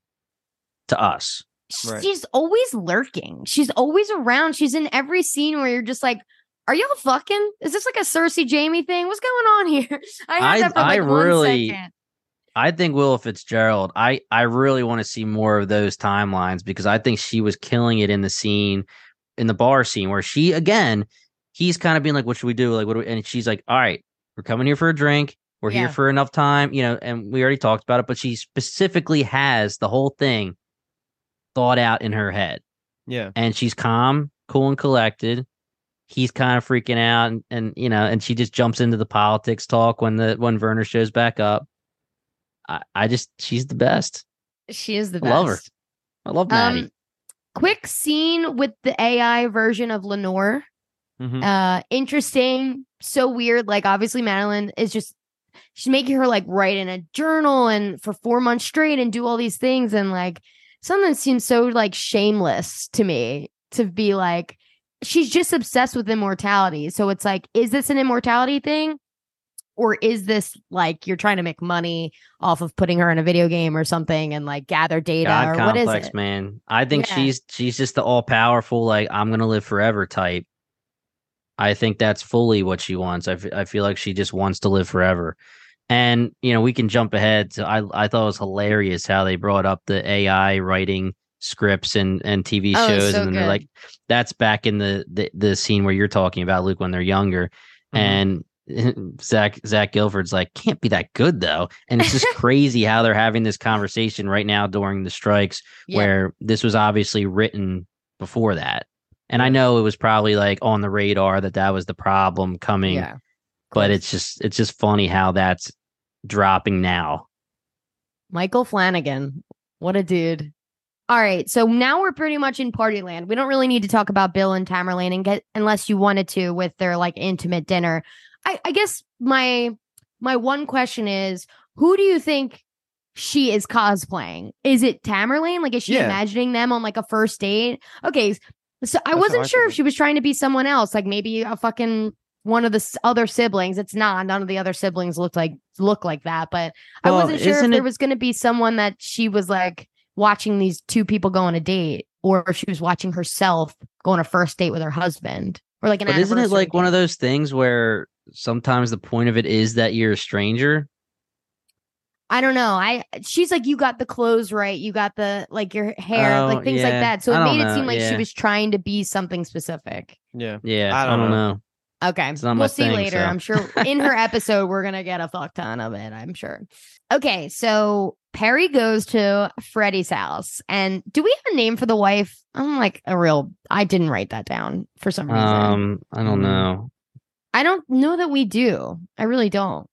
to us. Right. She's always lurking. She's always around. She's in every scene where you're just like, are y'all fucking? Is this like a Cersei Jaime thing? What's going on here? I heard I- that for I like one really- second. I think Willa Fitzgerald, I, I really want to see more of those timelines because I think she was killing it in the scene, in the bar scene where she, again, he's kind of being like, what should we do? Like, what do we, and she's like, all right, we're coming here for a drink. We're Yeah. here for enough time, you know, and we already talked about it, but she specifically has the whole thing thought out in her head. Yeah. and she's calm, cool, and collected. He's kind of freaking out, and, and you know, and she just jumps into the politics talk when the when Verna shows back up. I, I just she's the best. She is the best. I best. love her. I love Maddie. Um, quick scene with the AI version of Lenore. Mhm. Uh, interesting. So weird. Like, obviously, Madeline is just she's making her like write in a journal and for four months straight and do all these things and like something seems so like shameless to me to be like she's just obsessed with immortality. So it's like, is this an immortality thing? Or is this like you're trying to make money off of putting her in a video game or something and like gather data God or what is complex, it? man. I think Yeah. she's she's just the all powerful, like I'm gonna live forever type. I think that's fully what she wants. I, f- I feel like she just wants to live forever. And you know, we can jump ahead to I I thought it was hilarious how they brought up the AI writing scripts and and TV Oh, shows, so and then they're like, that's back in the, the the scene where you're talking about Luke when they're younger, Mhm. and Zach Zach Gilford's like, can't be that good though, and it's just crazy how they're having this conversation right now during the strikes Yeah. where this was obviously written before that. And I know it was probably like on the radar that that was the problem coming, Yeah. but it's just it's just funny how that's dropping now. Michael Flanagan. What a dude. All right. So now we're pretty much in party land. We don't really need to talk about Bill and Tamerlane and get unless you wanted to with their like intimate dinner. I, I guess my my one question is who do you think she is cosplaying? Is it Tamerlane? Like is she Yeah. imagining them on like a first date? Okay. So I how wasn't I sure if she was trying to be someone else, like maybe a fucking one of the other siblings. It's not. None of the other siblings looked like look like that. But I wasn't sure if there it- was going to be someone that she was like watching these two people go on a date, or if she was watching herself go on a first date with her husband, or like an. But isn't it anniversary like one of those things where sometimes the point of it is that you're a stranger? I don't know. I she's like you got the clothes right, you got the like your hair, Oh, like things like that. So it don't made it seem like she was trying to be something specific. Yeah. Yeah, I I don't don't, know. know. Okay. It's not my we'll see thing, later. so. I'm sure in her episode, we're going to get a fuck ton of it. I'm sure. Okay. So Perry goes to Freddie's house. And do we have a name for the wife? I'm like a real, I didn't write that down for some reason. Um, I don't Mm. know. I don't know that we do. I really don't.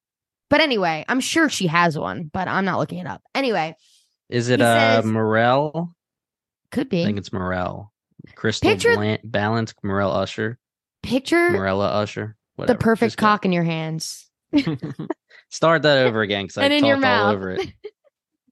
But anyway, I'm sure she has one, but I'm not looking it up. Anyway, Is it He uh says- Morelle? could be. I think it's Morelle. Crystal Picture- Blan- Balance Morelle Usher. Picture Morella Usher. the perfect Just go. cock in your hands. Start that over again because I And talked your all over it.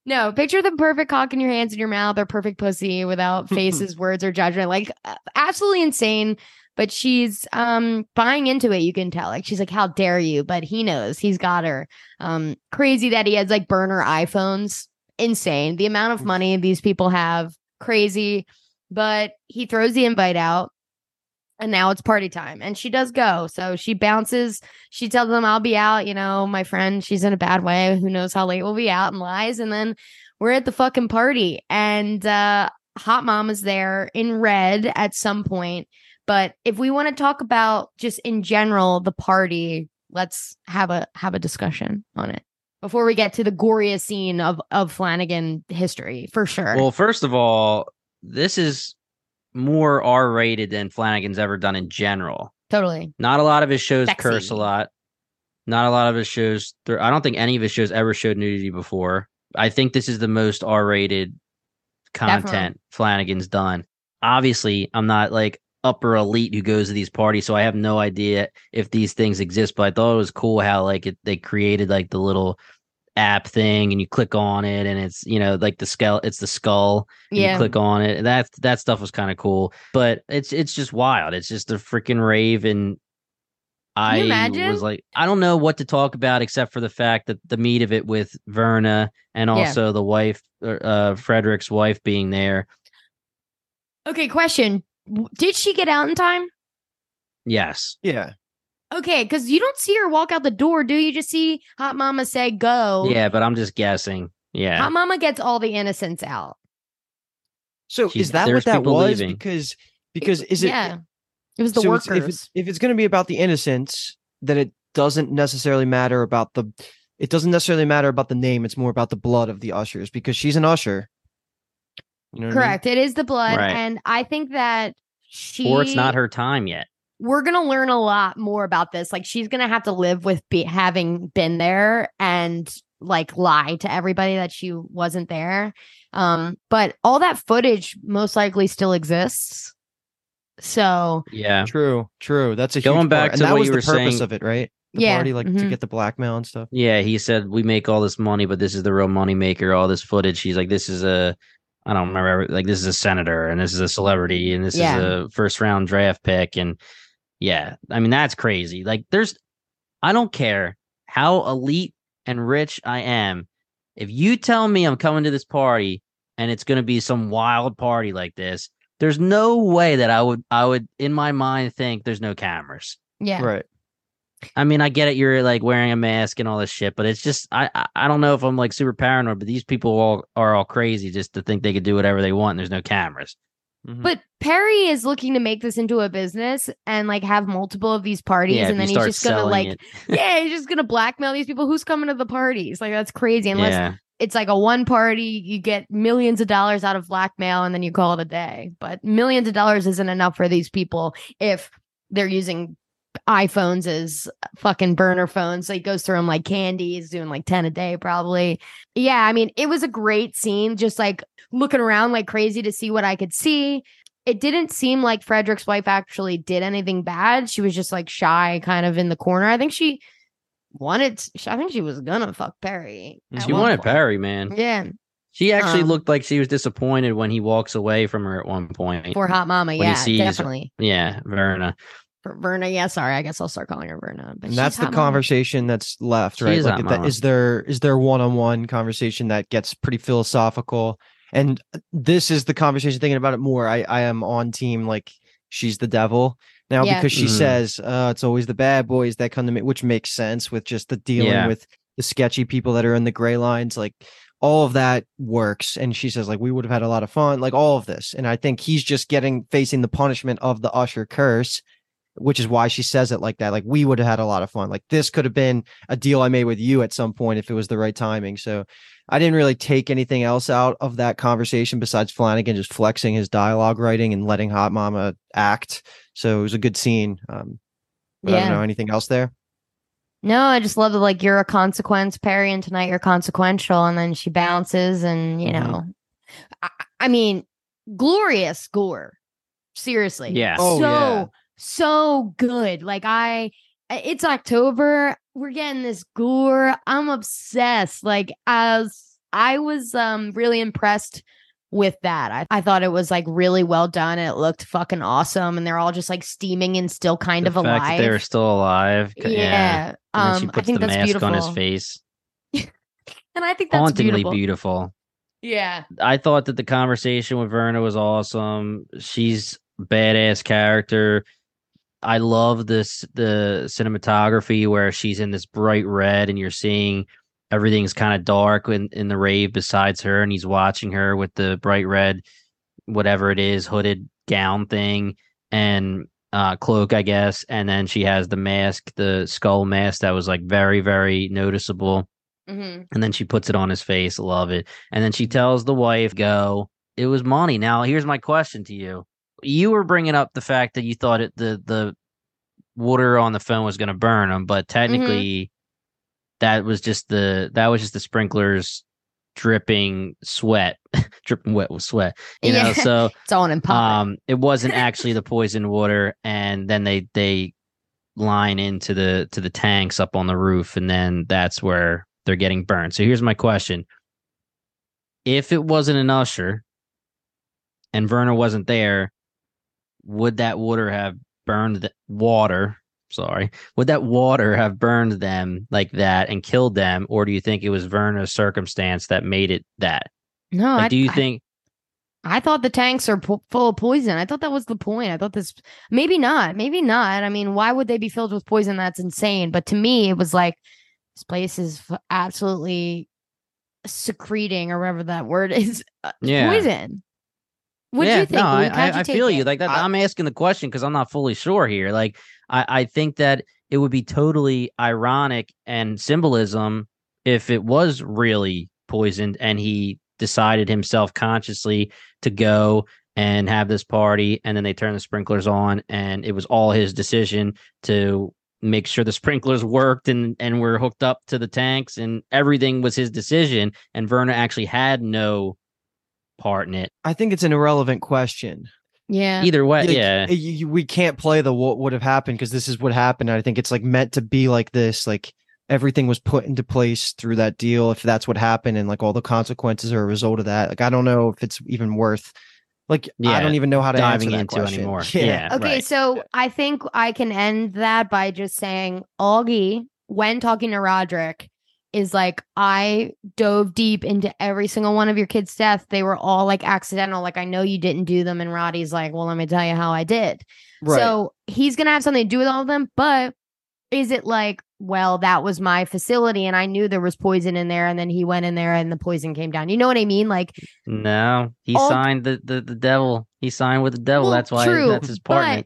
No, picture the perfect cock in your hands and your mouth or perfect pussy without faces, words, or judgment. Like uh, absolutely insane. But she's um buying into it, you can tell. Like she's like, How dare you? But he knows he's got her. Um, crazy that he has like burner iPhones. Insane. The amount of money these people have, crazy. But he throws the invite out. And now it's party time. And she does go. So she bounces. She tells them, I'll be out. You know, my friend, she's in a bad way. Who knows how late we'll be out and lies. And then we're at the fucking party. And uh Hot Mom is there in red at some point. But if we want to talk about just in general the party, let's have a have a discussion on it before we get to the goriest scene of of Flanagan history for sure. Well, first of all, this is more R rated than Flanagan's ever done in general. totally. Not a lot of his shows Sexy. curse a lot. Not a lot of his shows. There, I don't think any of his shows ever showed nudity before. I think this is the most R rated content Definitely. Flanagan's done. Obviously, I'm not like upper elite who goes to these parties, so I have no idea if these things exist. But I thought it was cool how like it, they created like the little app thing, and you click on it, and it's you know like the skull. It's the skull, and Yeah. you click on it. That that stuff was kind of cool, but it's it's just wild. It's just a freaking rave, and I imagine? was like, I don't know what to talk about except for the fact that the meat of it with Verna and Yeah. also the wife, uh, Frederick's wife being there. Okay, question. Did she get out in time? Yes, Yeah. Okay, because you don't see her walk out the door, do you? Just see Hot Mama say go. yeah, but I'm just guessing. Yeah, Hot Mama gets all the innocents out. So She's- is that what that was? leaving. Because because is it yeah. It was the so it's- workers. if it's, if it's going to be about the innocents, then it doesn't necessarily matter about the. It doesn't necessarily matter about the name. It's more about the blood of the ushers because she's an usher. You know what I mean? Correct. It is the blood. Right. And I think that she or it's not her time yet. We're gonna learn a lot more about this. Like she's gonna have to live with be- having been there and like lie to everybody that she wasn't there. Um, but all that footage most likely still exists. So Yeah, True, true. That's a Going huge back part. and to that what was you the were purpose saying- of it, right? The Yeah, party, like to mhm. get the blackmail and stuff. yeah. He said we make all this money, but this is the real money maker. All this footage. He's like, this is a. I don't remember. Like this is a senator, and this is a celebrity, and this Yeah. is a first round draft pick, and yeah, I mean that's crazy. Like there's, I don't care how elite and rich I am. If you tell me I'm coming to this party and it's going to be some wild party like this, there's no way that I would I would in my mind think there's no cameras. yeah. Right. I mean, I get it. You're like wearing a mask and all this shit, but it's just I I, I don't know if I'm like super paranoid, but these people all are all crazy just to think they could do whatever they want. And there's no cameras. Mhm. But Perry is looking to make this into a business and like have multiple of these parties, yeah, and then he's just gonna like, yeah, he's just gonna blackmail these people. Who's coming to the parties? Like that's crazy. Unless yeah, it's like a one party, you get millions of dollars out of blackmail and then you call it a day. But millions of dollars isn't enough for these people if they're using iPhones as fucking burner phones. So he goes through them like candy. He's doing like 10 a day, probably. Yeah, I mean, it was a great scene, just like looking around like crazy to see what I could see. It didn't seem like Frederick's wife actually did anything bad. She was just like shy, kind of in the corner. I think she wanted, I think she was gonna fuck Perry. she wanted point. Perry, man. Yeah, She actually Um, looked like she was disappointed when he walks away from her at one point. for Hot Mama. When Yeah, sees- definitely. yeah, Verna. For Verna, yeah. Sorry, I guess I'll start calling her Verna. But and that's the Hot Mama. conversation that's left, She right? is Like, Hot that, Mama. is there is there one on one conversation that gets pretty philosophical? And uh, this is the conversation. Thinking about it more, I I am on team like she's the devil now Yeah. because she Mhm. says uh, it's always the bad boys that come to me, which makes sense with just the dealing Yeah. with the sketchy people that are in the gray lines, like. All of that works, and she says like we would have had a lot of fun, like all of this, and I think he's just getting facing the punishment of the usher curse, which is why she says it like that. Like we would have had a lot of fun. Like this could have been a deal I made with you at some point if it was the right timing. So I didn't really take anything else out of that conversation besides Flanagan just flexing his dialogue writing and letting Hot Mama act. So it was a good scene. Um, but I Yeah. don't know anything else there. No, I just love that. Like you're a consequence, Perry, and tonight you're consequential, and then she bounces, and you Mhm. know, I, I mean, glorious gore. Seriously, Yes. Oh, so yeah. So good. Like I, It's October. We're getting this gore. I'm obsessed. Like as I was um really impressed with that. I, I thought it was like really well done and it looked fucking awesome. And they're all just like steaming and still kind the of alive. they were still alive. yeah. yeah. And then she Um, I puts think the that's mask beautiful. on his face. And I think that's Hauntingly beautiful. beautiful. Yeah. I thought that the conversation with Verna was awesome. She's badass character. I love this the cinematography where she's in this bright red and you're seeing everything's kind of dark in, in the rave besides her and he's watching her with the bright red whatever it is hooded gown thing and uh cloak I guess and then she has the mask the skull mask that was like very very noticeable hmm and then she puts it on his face. Love it. And then she tells the wife, "Go." It was money. Now, here's my question to you: You were bringing up the fact that you thought it, the the water on the phone was going to burn them, but technically, that was just the that was just the sprinklers dripping sweat, dripping wet with sweat. You know, Yeah. so It's on and popping. um, it wasn't actually the poison water, and then they they line into the to the tanks up on the roof, and then that's where they're getting burned. So here's my question: If it wasn't an usher, and Verna wasn't there, would that water have burned the water? Sorry, would that water have burned them like that and killed them, or do you think it was Verna's circumstance that made it that? no, Like, I, do you I- think? I thought the tanks are po- full of poison. I thought that was the point. I thought this, maybe not, maybe not. I mean, why would they be filled with poison? That's insane. But to me, it was like this place is f- absolutely secreting or whatever that word is. uh, Yeah. poison. What do yeah, you think? No, I, Luke? How'd I, I take feel you. Like that. I- I, am asking the question because I'm not fully sure here. Like, I, I think that it would be totally ironic and symbolism if it was really poisoned and he decided himself consciously to go and have this party and then they turn the sprinklers on and it was all his decision to make sure the sprinklers worked and and were hooked up to the tanks and everything was his decision and Verna actually had no part in it I think it's an irrelevant question. yeah. either way Like, yeah you- you- we can't play the what would have happened because this is what happened. I think it's like meant to be like this. Like everything was put into place through that deal. If that's what happened, and like all the consequences are a result of that. Like I don't know if it's even worth. Like I don't even know how to diving answer that into question. anymore. Yeah. Yeah. Okay, right. so I think I can end that by just saying Augie, when talking to Roderick, is like, I dove deep into every single one of your kids' death. They were all like accidental. Like, I know you didn't do them. And Roddy's like, well, let me tell you how I did. Right. So he's going to have something to do with all of them. But is it like, well, that was my facility and I knew there was poison in there. And then he went in there and the poison came down. You know what I mean? Like, No, he All- signed the, the the devil. He signed with the devil. Well, that's why true, that's his partner.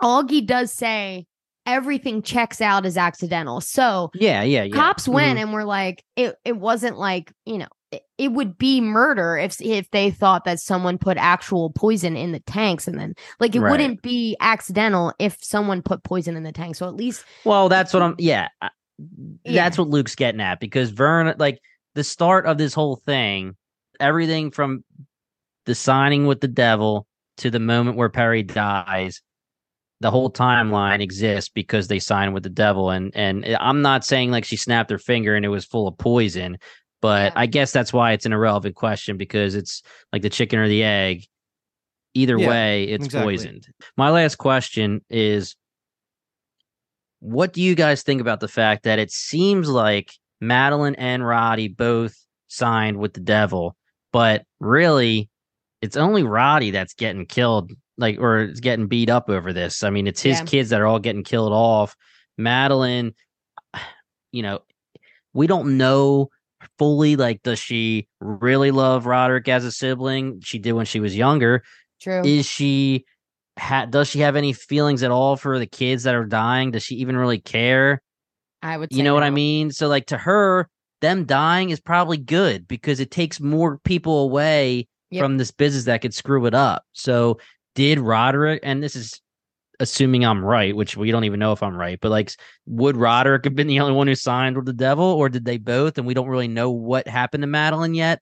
but Augie does say everything checks out as accidental. So Yeah, yeah, yeah. cops went Mhm. and were like, it, it wasn't like, you know, it, it would be murder if if they thought that someone put actual poison in the tanks and then like it Right. wouldn't be accidental if someone put poison in the tank. So at least Well, that's what I'm. Yeah, Yeah. that's what Luke's getting at because Vern, like the start of this whole thing, everything from the signing with the devil to the moment where Perry dies, the whole timeline exists because they signed with the devil. And and I'm not saying like she snapped her finger and it was full of poison, but Yeah. I guess that's why it's an irrelevant question because it's like the chicken or the egg. Either Yeah, way, it's exactly. poisoned. My last question is what do you guys think about the fact that it seems like Madeline and Roddy both signed with the devil, but really it's only Roddy that's getting killed, like or is getting beat up over this. I mean, it's his Yeah. kids that are all getting killed off. Madeline, you know, we don't know fully like does she really love Roderick as a sibling? She did when she was younger true. is she ha- does she have any feelings at all for the kids that are dying does she even really care I would you know what i mean so like to her them dying is probably good because it takes more people away Yep. from this business that could screw it up so did roderick and this is assuming i'm right which we don't even know if i'm right but like would roderick have been the only one who signed with the devil or did they both and we don't really know what happened to madeline yet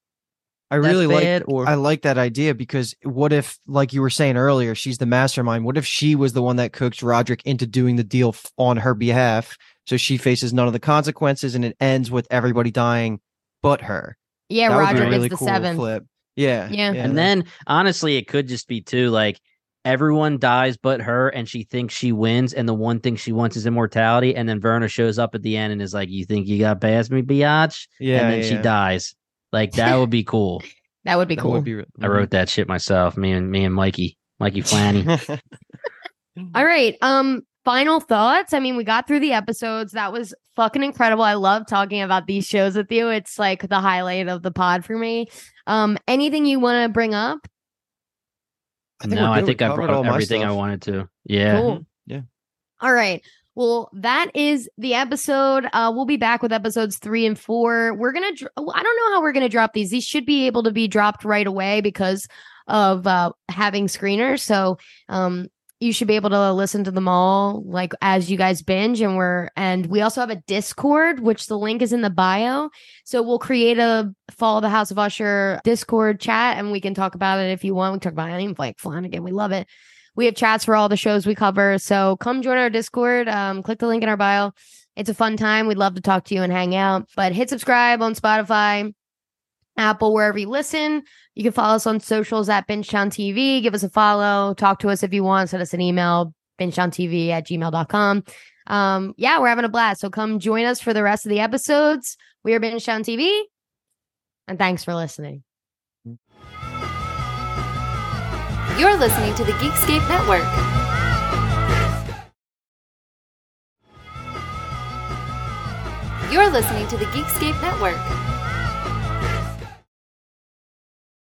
I really like bad, or I like that idea because what if, like you were saying earlier, she's the mastermind? What if she was the one that coaxed Roderick into doing the deal on her behalf, so she faces none of the consequences, and it ends with everybody dying but her? Yeah, That would be Roger a really is the cool seventh. flip. Yeah, Yeah. and then honestly, it could just be too like everyone dies but her, and she thinks she wins, and the one thing she wants is immortality. And then Verna shows up at the end and is like, "You think you got past me, biatch?" yeah, and then yeah, she yeah. dies. Like that would be cool. That would be That cool. would be re- I wrote that shit myself. Me and me and Mikey, Mikey Flanny. All right. Um, final thoughts. I mean, we got through the episodes. That was fucking incredible. I love talking about these shows with you. It's like the highlight of the pod for me. Um, anything you want to bring up? I think no, I think I brought up my everything I wanted to. Yeah. Cool. Yeah. All right. Well, that is the episode. Uh, we'll be back with episodes three and four. We're gonna. Dr- I don't know how we're gonna drop these. These should be able to be dropped right away because of uh, having screeners. So, um, you should be able to listen to them all like as you guys binge. And we're and we also have a Discord, which the link is in the bio. So we'll create a follow the House of Usher Discord chat, and we can talk about it if you want. We talk about anything like Flanagan. We love it. We have chats for all the shows we cover. So come join our Discord. Um, click the link in our bio. It's a fun time. We'd love to talk to you and hang out. But hit subscribe on Spotify, Apple, wherever you listen. You can follow us on socials at Bingetown TV. Give us a follow. Talk to us if you want. Send us an email, bingetowntv at gmail.com. Um, yeah, we're having a blast. So come join us for the rest of the episodes. We are Bingetown TV. And thanks for listening. You're listening to the Geekscape Network. You're listening to the Geekscape Network.